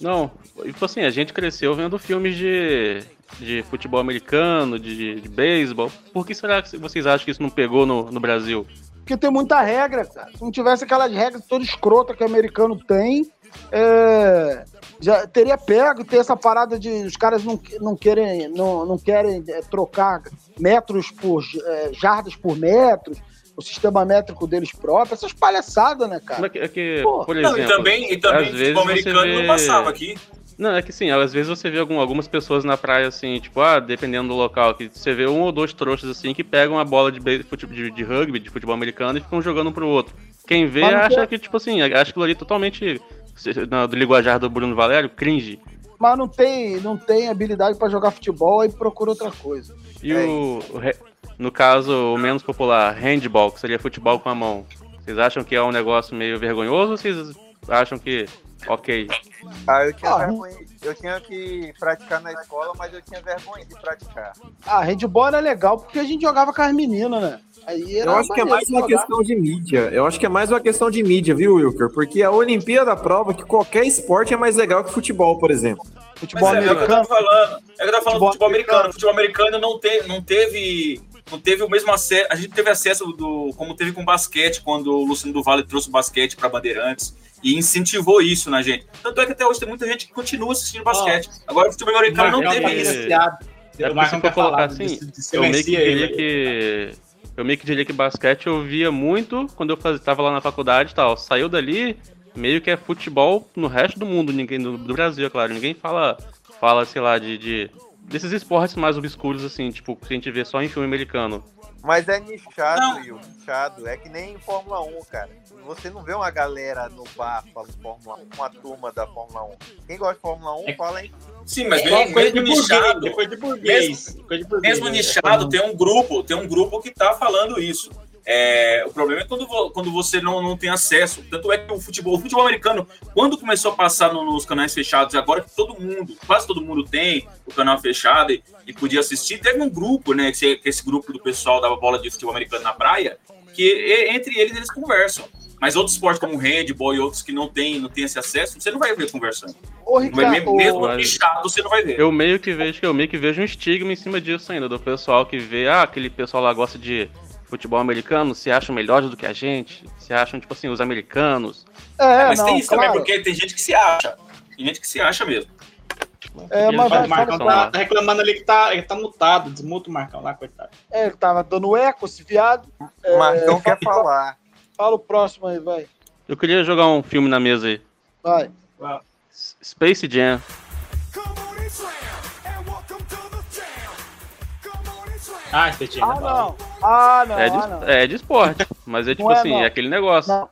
Não, tipo assim, a gente cresceu vendo filmes de, de futebol americano, de, de beisebol. Por que será que vocês acham que isso não pegou no, no Brasil? Porque tem muita regra, cara. Se não tivesse aquelas regras toda escrota que o americano tem, é, já teria pego, ter essa parada de os caras não, não querem, não, não querem é, trocar metros por é, jardas por metros, o sistema métrico deles próprio, essas palhaçadas, né, cara? É que, é que, Pô. por Não, exemplo, e também, e também às vezes futebol você americano vê- não passava aqui. Não, é que sim, às vezes você vê algum- algumas pessoas na praia, assim, tipo, ah, dependendo do local, que você vê um ou dois trouxas, assim, que pegam a bola de, de, de rugby, de futebol americano, e ficam jogando um pro outro. Quem vê Mas não acha tem- que, tipo assim, acha aquilo ali totalmente, do linguajar do Bruno Valério, cringe. Mas não tem, não tem habilidade pra jogar futebol, aí procura outra coisa. E o, o no caso, o menos popular, handball, que seria futebol com a mão. Vocês acham que é um negócio meio vergonhoso ou vocês acham que, ok? Ah, eu tinha Ah, vergonha. Eu tinha que praticar na escola, mas eu tinha vergonha de praticar. Ah, handball era legal porque a gente jogava com as meninas, né? Aí era Eu acho que é mais uma jogar. questão de mídia. Eu acho que é mais uma questão de mídia, viu, Wilker? Porque a Olimpíada prova que qualquer esporte é mais legal que futebol, por exemplo. Futebol Mas é, é o que eu americano. tava falando. É que eu tava falando Futebol do futebol americano. O futebol americano não, te, não teve. Não teve o mesmo acesso. A gente teve acesso do. Como teve com o basquete, quando o Luciano do Vale trouxe o basquete para Bandeirantes. E incentivou isso na gente. Tanto é que até hoje tem muita gente que continua assistindo basquete. Agora o futebol americano não teve isso. É quer falar, colocar assim, de- de eu meio que diria que. Eu meio que diria que basquete eu via muito quando eu faz, tava lá na faculdade e tal. Saiu dali, meio que é futebol no resto do mundo, ninguém do, do Brasil, é claro. Ninguém fala, fala sei lá, de, de- desses esportes mais obscuros, assim, tipo, que a gente vê só em filme americano. Mas é nichado. Will. Nichado. É que nem em Fórmula 1, cara. Você não vê uma galera no bar falando Fórmula 1, uma turma da Fórmula 1. Quem gosta de Fórmula 1 fala em. Sim, mas É mesmo, coisa de mesmo burguês, nichado. é coisa de burguês. coisa de burguês, Mesmo né? nichado, tem um grupo, tem um grupo que tá falando isso. É, o problema é quando, quando você não, não tem acesso. Tanto é que o futebol, o futebol americano, quando começou a passar no- nos canais fechados, e agora que todo mundo, quase todo mundo tem o canal fechado e, e podia assistir, teve um grupo, né? Que, esse- que esse grupo do pessoal dava bola de futebol americano na praia, que e- entre eles eles conversam. Mas outros esportes como handball e outros que não tem, não tem esse acesso, você não vai ver conversando. Ô, Ricardo, mesmo, mesmo Mas- nichado, você não vai ver. Eu meio que vejo eu meio que vejo um estigma em cima disso ainda, do pessoal que vê, ah, aquele pessoal lá gosta de futebol americano, se acham melhores do que a gente, se acham, tipo assim, os americanos. É, mas não, tem isso claro. também, porque tem gente que se acha. Tem gente que se acha mesmo. É, mas vai, O Marcão tá, tá reclamando ali que tá, ele tá mutado. Desmuta o Marcão lá, coitado. É, ele tava dando eco, esse viado. É, O Marcão quer falar. Fala o próximo aí, vai. Eu queria jogar um filme na mesa aí. Vai. Space Jam. Ah, Espetinho. Ah, não. Ah, não, é, de, ah, não. é de esporte, mas é tipo Não é, assim, não. é aquele negócio. Não.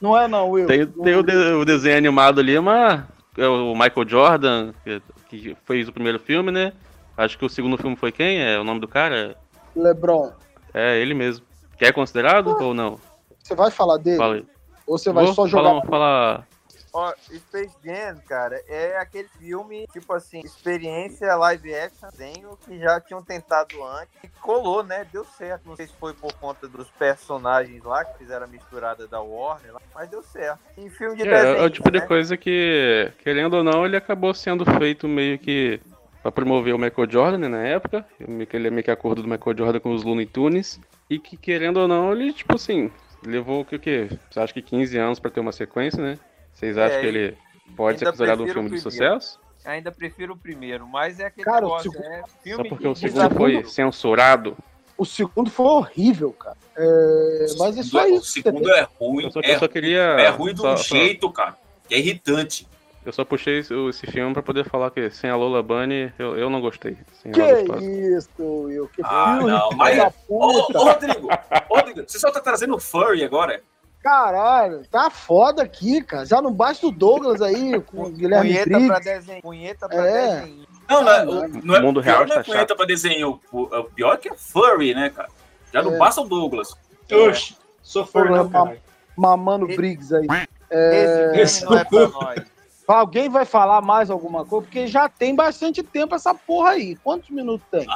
Não é não, Will. Tem, tem o, de- o desenho animado ali, mas é o Michael Jordan, que, que fez o primeiro filme, né? Acho que o segundo filme foi quem? É o nome do cara? LeBron, É ele mesmo. Que é considerado ou não? você vai falar dele? Fala. Ou você vai Vou só jogar? falar, falar- Ó, Space Jam, cara, é aquele filme, tipo assim, experiência live action, desenho que já tinham tentado antes e colou, né? Deu certo. Não sei se foi por conta dos personagens lá que fizeram a misturada da Warner, lá, mas deu certo. Em filme de É, é desenho, o tipo de né? coisa que, querendo ou não, ele acabou sendo feito meio que pra promover o Michael Jordan né, na época. que Ele é meio que acordo do Michael Jordan com os Looney Tunes. E que, querendo ou não, ele, tipo assim, levou o que, o quê? Você acha que 15 anos pra ter uma sequência, né? Vocês acham É, que ele pode ser considerado um filme de o sucesso? Ainda prefiro o primeiro, mas é aquele Cara, o negócio, segundo- é Só filme porque o segundo desafio. foi censurado? O segundo foi horrível, cara. É, mas é só O isso. segundo é ruim. Eu só, é, eu só queria. é ruim de um só- só- jeito, cara. Que é irritante. Eu só puxei esse, filme pra poder falar que sem a Lola Bunny eu, eu não gostei. Sem Que isso, Will? Que Ah, filme, não, mas- Ô, ô. Rodrigo, ô, Rodrigo, você só tá trazendo furry agora? Caralho, tá foda aqui, cara. Já não basta o Douglas aí com o Guilherme Punheta Briggs. pra desenho. Punheta pra É. desenho. Não, não, Ah, é- não. não é, O mundo real não é tá punheta chato. pra desenho. O, o pior é que é furry, né, cara? Já não É. basta o Douglas. Oxe, sou fã não, cara. Mamando Briggs aí. É, Esse não é pra nós. Alguém vai falar mais alguma coisa? Porque já tem bastante tempo essa porra aí. Quantos minutos tem?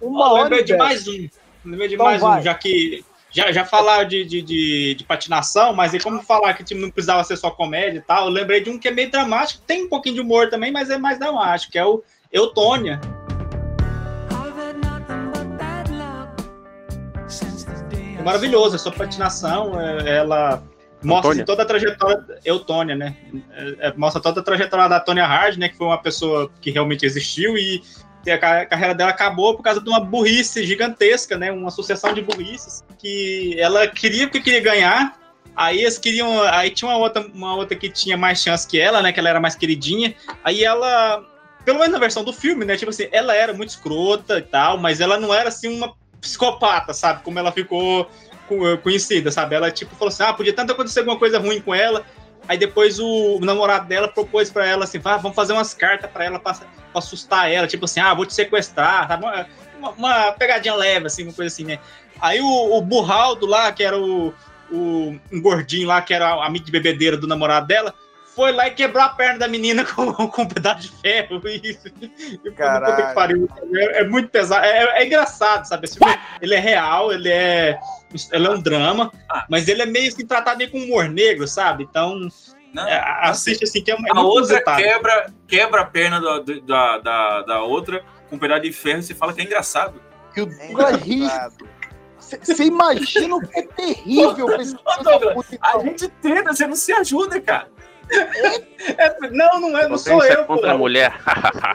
Uma Ó, hora lembrei de mais um. Lembrei de Então mais vai. um, já que. Já, já falaram de, de, de, de patinação, mas aí como falar que tipo, não precisava ser só comédia e tal, eu lembrei de um que é meio dramático, tem um pouquinho de humor também, mas é mais dramático, que é o Eutônia. É maravilhoso, é sua patinação, é- ela mostra assim, toda a trajetória. Eutônia, né? É- é- mostra toda a trajetória da Tônia Hard, né? Que foi uma pessoa que realmente existiu e a ca- carreira dela acabou por causa de uma burrice gigantesca, né? Uma sucessão de burrices que ela queria porque queria ganhar. Aí eles queriam. Aí tinha uma outra, uma outra que tinha mais chance que ela, né? Que ela era mais queridinha. Aí ela. Pelo menos na versão do filme, né? Tipo assim, ela era muito escrota e tal, mas ela não era assim uma psicopata, sabe? Como ela ficou co- conhecida, sabe? Ela tipo falou assim: ah, podia tanto acontecer alguma coisa ruim com ela. Aí depois o namorado dela propôs pra ela assim: ah, vamos fazer umas cartas pra ela pra assustar ela, tipo assim: ah, vou te sequestrar, tá? Uma- uma pegadinha leve, assim, uma coisa assim, né? Aí o, o Burraldo lá, que era o, o um gordinho lá, que era amigo de bebedeira do namorado dela, foi lá e quebrou a perna da menina com, com um pedaço de ferro. E, Caralho. que pariu. É, é muito pesado. É, é engraçado, sabe? Esse filme, ele é real, ele é, ele é um drama, mas ele é meio assim, tratado meio com humor negro, sabe? Então, Não, é, assiste assim, que é, uma- é a outra quebra, quebra a perna da, da, da, da outra com um pedaço de ferro e você fala que é engraçado. Que o É Douglas ri. engraçado. Você imagina o que é terrível Ô, Douglas, a gente tenta, você não se ajuda, cara. É, não, não é, não sou Potência eu, pô. contra a mulher.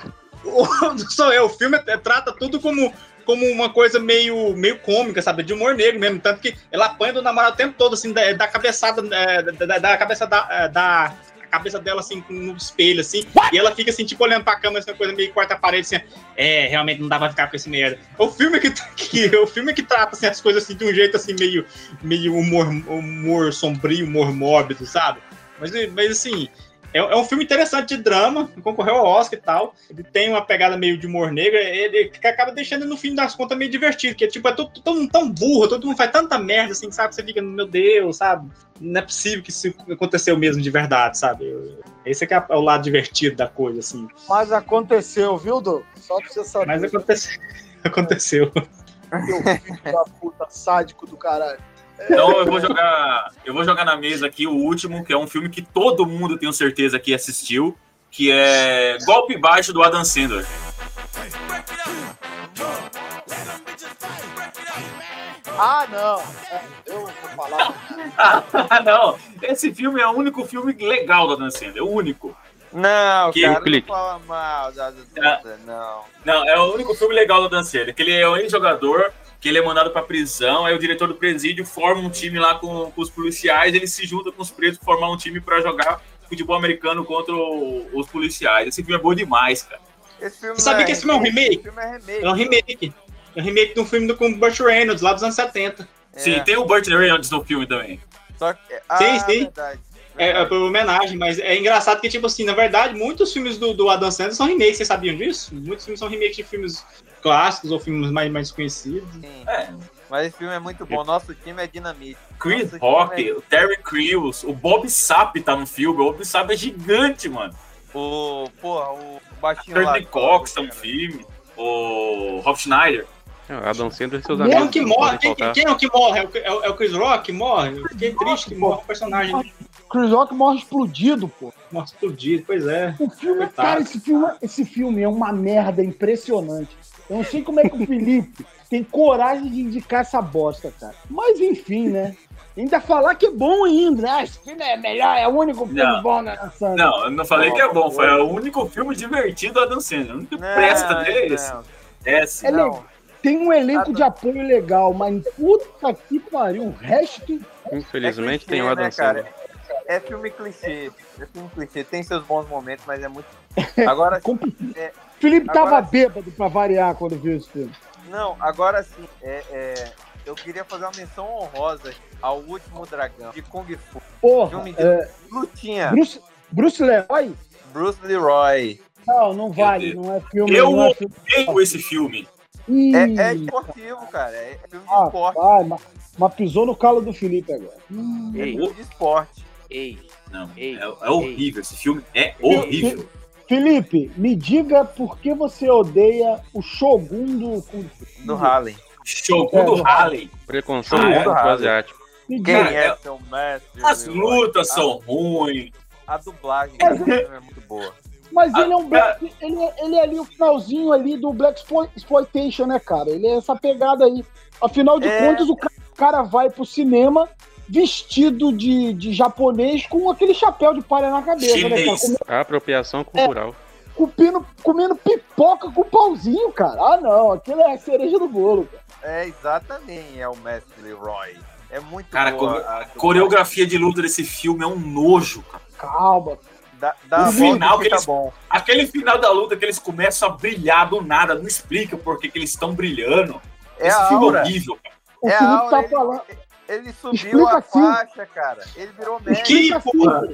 não sou eu. O filme é- trata tudo como, como uma coisa meio, meio cômica, sabe? De humor negro mesmo. Tanto que ela apanha do namorado o tempo todo, assim, da, da cabeçada, é, da, da- da cabeça da. é, da cabeça dela, assim, no espelho, assim, e ela fica, assim, tipo, olhando pra câmera, essa coisa meio quarta-parede, assim, é, realmente não dá pra ficar com esse merda. O filme que, que, o filme que trata, assim, as coisas, assim, de um jeito, assim, meio, meio humor, humor sombrio, humor mórbido, sabe? Mas, mas assim, é, é um filme interessante de drama, concorreu ao Oscar e tal. Ele tem uma pegada meio de humor negro, ele que acaba deixando no fim das contas meio divertido, que é tipo, é tudo tão, tão burro, todo mundo faz tanta merda assim, sabe? Você fica, meu Deus, sabe? Não é possível que isso aconteceu mesmo de verdade, sabe? Esse é, que é o lado divertido da coisa, assim. Mas aconteceu, viu, Douglas? Só pra você saber. Mas aconteceu. aconteceu. Seu filho da puta, sádico do caralho. Então eu vou jogar, eu vou jogar na mesa aqui o último, que é um filme que todo mundo tenho certeza que assistiu, que é Golpe Baixo do Adam Sandler. Ah, não. É, eu vou falar. Ah, não. Esse filme é o único filme legal do Adam Sandler, o único. Não, Que cara, não fala mal da Duda, Ah. não. Não, é o único filme legal do Dan Sandler, que ele é um ex-jogador, que ele é mandado pra prisão, aí o diretor do presídio forma um time lá com, com os policiais, ele se junta com os presos pra formar um time pra jogar futebol americano contra o- os policiais. Esse filme é bom demais, cara. Esse filme Você sabia não que esse filme é um remake? Esse filme é remake. É um remake. É um remake de um filme do, com o Burt Reynolds, lá dos anos 70. Sim, tem o Burt Reynolds no filme também. Só que, ah, sim, sim. verdade. É, é por homenagem, mas é engraçado que, tipo assim, na verdade, muitos filmes do, do Adam Sandler são remakes, vocês sabiam disso? Muitos filmes são remakes de filmes clássicos ou filmes mais, mais conhecidos. Sim. É. Mas esse filme é muito bom. Nosso time é dinamite. Chris Nosso Rock, é- o Terry Crews, o Bob Sapp tá no filme. O Bob Sapp é gigante, mano. O, porra, o baixinho lá. Courtney Cox tá no filme. O Rob Schneider. É, Adam Sandler e seus Quem é o amigos. que morre? Quem, quem é o que morre? É o, é o- é o Chris Rock que morre? Eu fiquei triste que morre o personagem. Chris Rock morre explodido, pô. Morre explodido, pois é. O filme, Coitado. cara, esse filme, esse filme é uma merda impressionante. Eu não sei como é que o Felipe tem coragem de indicar essa bosta, cara. Mas enfim, né? Ainda falar que é bom ainda, né? Ah, esse filme é melhor, é o único filme Não. bom na nação. Não, eu não falei que é bom. Foi o único filme divertido do Adam Sandler. O único que presta dele é esse. É esse. É legal. Tem um elenco de apoio legal, mas puta que pariu, o resto. Infelizmente É tem o clichê, Adam né? Sandler. É filme clichê. É filme clichê. Tem seus bons momentos, mas é muito. Agora é, Felipe Agora- tava bêbado pra variar quando viu esse filme. Não, agora sim. É, é, eu queria fazer uma menção honrosa ao último dragão de Kung Fu. Porra, Filme de é, lutinha. Bruce, Bruce Leroy? Bruce Leroy. Não, não vale, não é filme. Eu não é filme. odeio esse filme. Ih, É, é esportivo, cara. É filme de ah, esporte. vai, mas, mas pisou no calo do Felipe agora. É filme de esporte. Ei, Não, Ei, é, é horrível. Esse filme é horrível. Felipe, me diga por que você odeia o Shogun do Kung Fu. Do Harlem. Shogun É, do do Harley. Preconceito Ah, é? contra o asiático. Me Quem diga. Cara, é é- seu mestre? As Leroy? lutas são ruins. A, a dublagem filme é muito boa. Mas Ah, ele é um black, ele, é, ele é ali o finalzinho ali do Black Explo- Exploitation, né, cara? Ele é essa pegada aí. Afinal de É. contas, o ca- cara vai pro cinema vestido de, de japonês com aquele chapéu de palha na cabeça, né, cara? Chinês. Comendo, Apropriação cultural. comendo, comendo pipoca com pãozinho, cara. Ah, não, aquilo é a cereja do bolo, cara. É exatamente é o mestre Leroy. É muito Cara, boa. a dublagem. coreografia de luta desse filme é um nojo, cara. Calma. Da, da O final que fica eles- bom. Aquele final da luta que eles começam a brilhar do nada, não explica por que, que eles estão brilhando. É Esse a filme é aura. horrível, cara. O É a Felipe aura, tá ele- falando. Ele subiu Explica a assim. faixa, cara. Ele virou mestre. Que porra?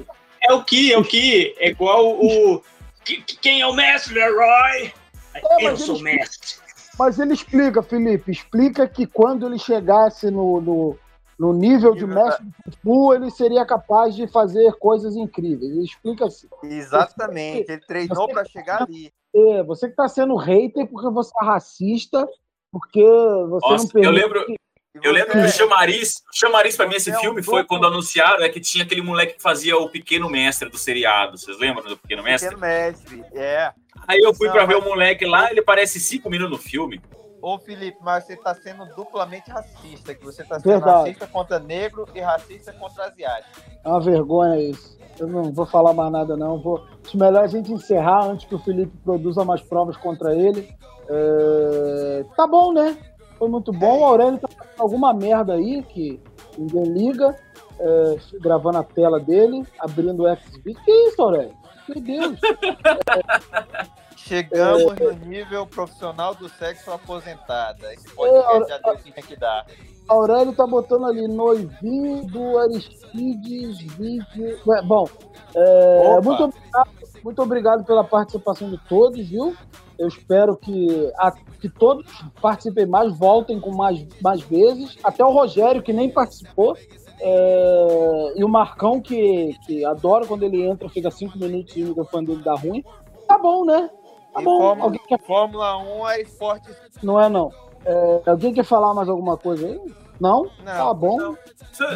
É o que? É o que? É igual o. que- que- Quem é o mestre, Leroy? É, Eu sou o ele- mestre. Mas ele explica, Felipe, explica que quando ele chegasse no, no, no nível de mestre do Kung Fu, ele seria capaz de fazer coisas incríveis. Ele explica assim. Exatamente. Ele treinou Você- pra chegar ali. É, você que tá sendo hater porque você é racista, porque você Nossa, não permite... eu lembro- E Eu lembro que o chamariz, o chamariz pra mim esse é um filme foi quando anunciaram é que tinha aquele moleque que fazia o Pequeno Mestre do seriado. Vocês lembram do Pequeno Mestre? Pequeno mestre. É. Aí eu fui Não, pra ver o moleque lá, ele parece cinco minutos no filme. Ô, Felipe, mas você tá sendo duplamente racista. Que você tá sendo Verdade. racista contra negro e racista contra asiático. É uma vergonha isso. Eu não vou falar mais nada, não. Vou... Acho melhor a gente encerrar antes que o Felipe produza mais provas contra ele. É, Tá bom, né? Foi muito bom. O Aurélio tá fazendo alguma merda aí que ninguém liga. é, Gravando a tela dele, abrindo o XB. Que isso, Aurélio? Meu Deus. Chegamos É. no nível profissional do sexo aposentada. Esse É, podcast já deu o que tinha que dar. Aurélio tá botando ali noivinho do Aristides vídeo. Bom, é, muito, obrigado, muito obrigado pela participação de todos, viu? Eu espero que, a- que todos participem mais, voltem com mais, mais vezes. Até o Rogério, que nem participou. é, e o Marcão, que, que adora quando ele entra, fica cinco minutos e o microfone dele dá ruim. Tá bom, né? Tá E bom. Fórmula, Alguém quer... Fórmula 1 é esporte. Não é, não. É, alguém quer falar mais alguma coisa aí? Não? Não, tá bom. não.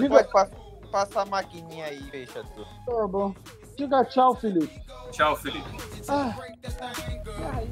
Pode pa- passar a maquininha aí, fecha tudo. Tá bom. Diga tchau, Felipe. Tchau, Felipe. Ah. Ai.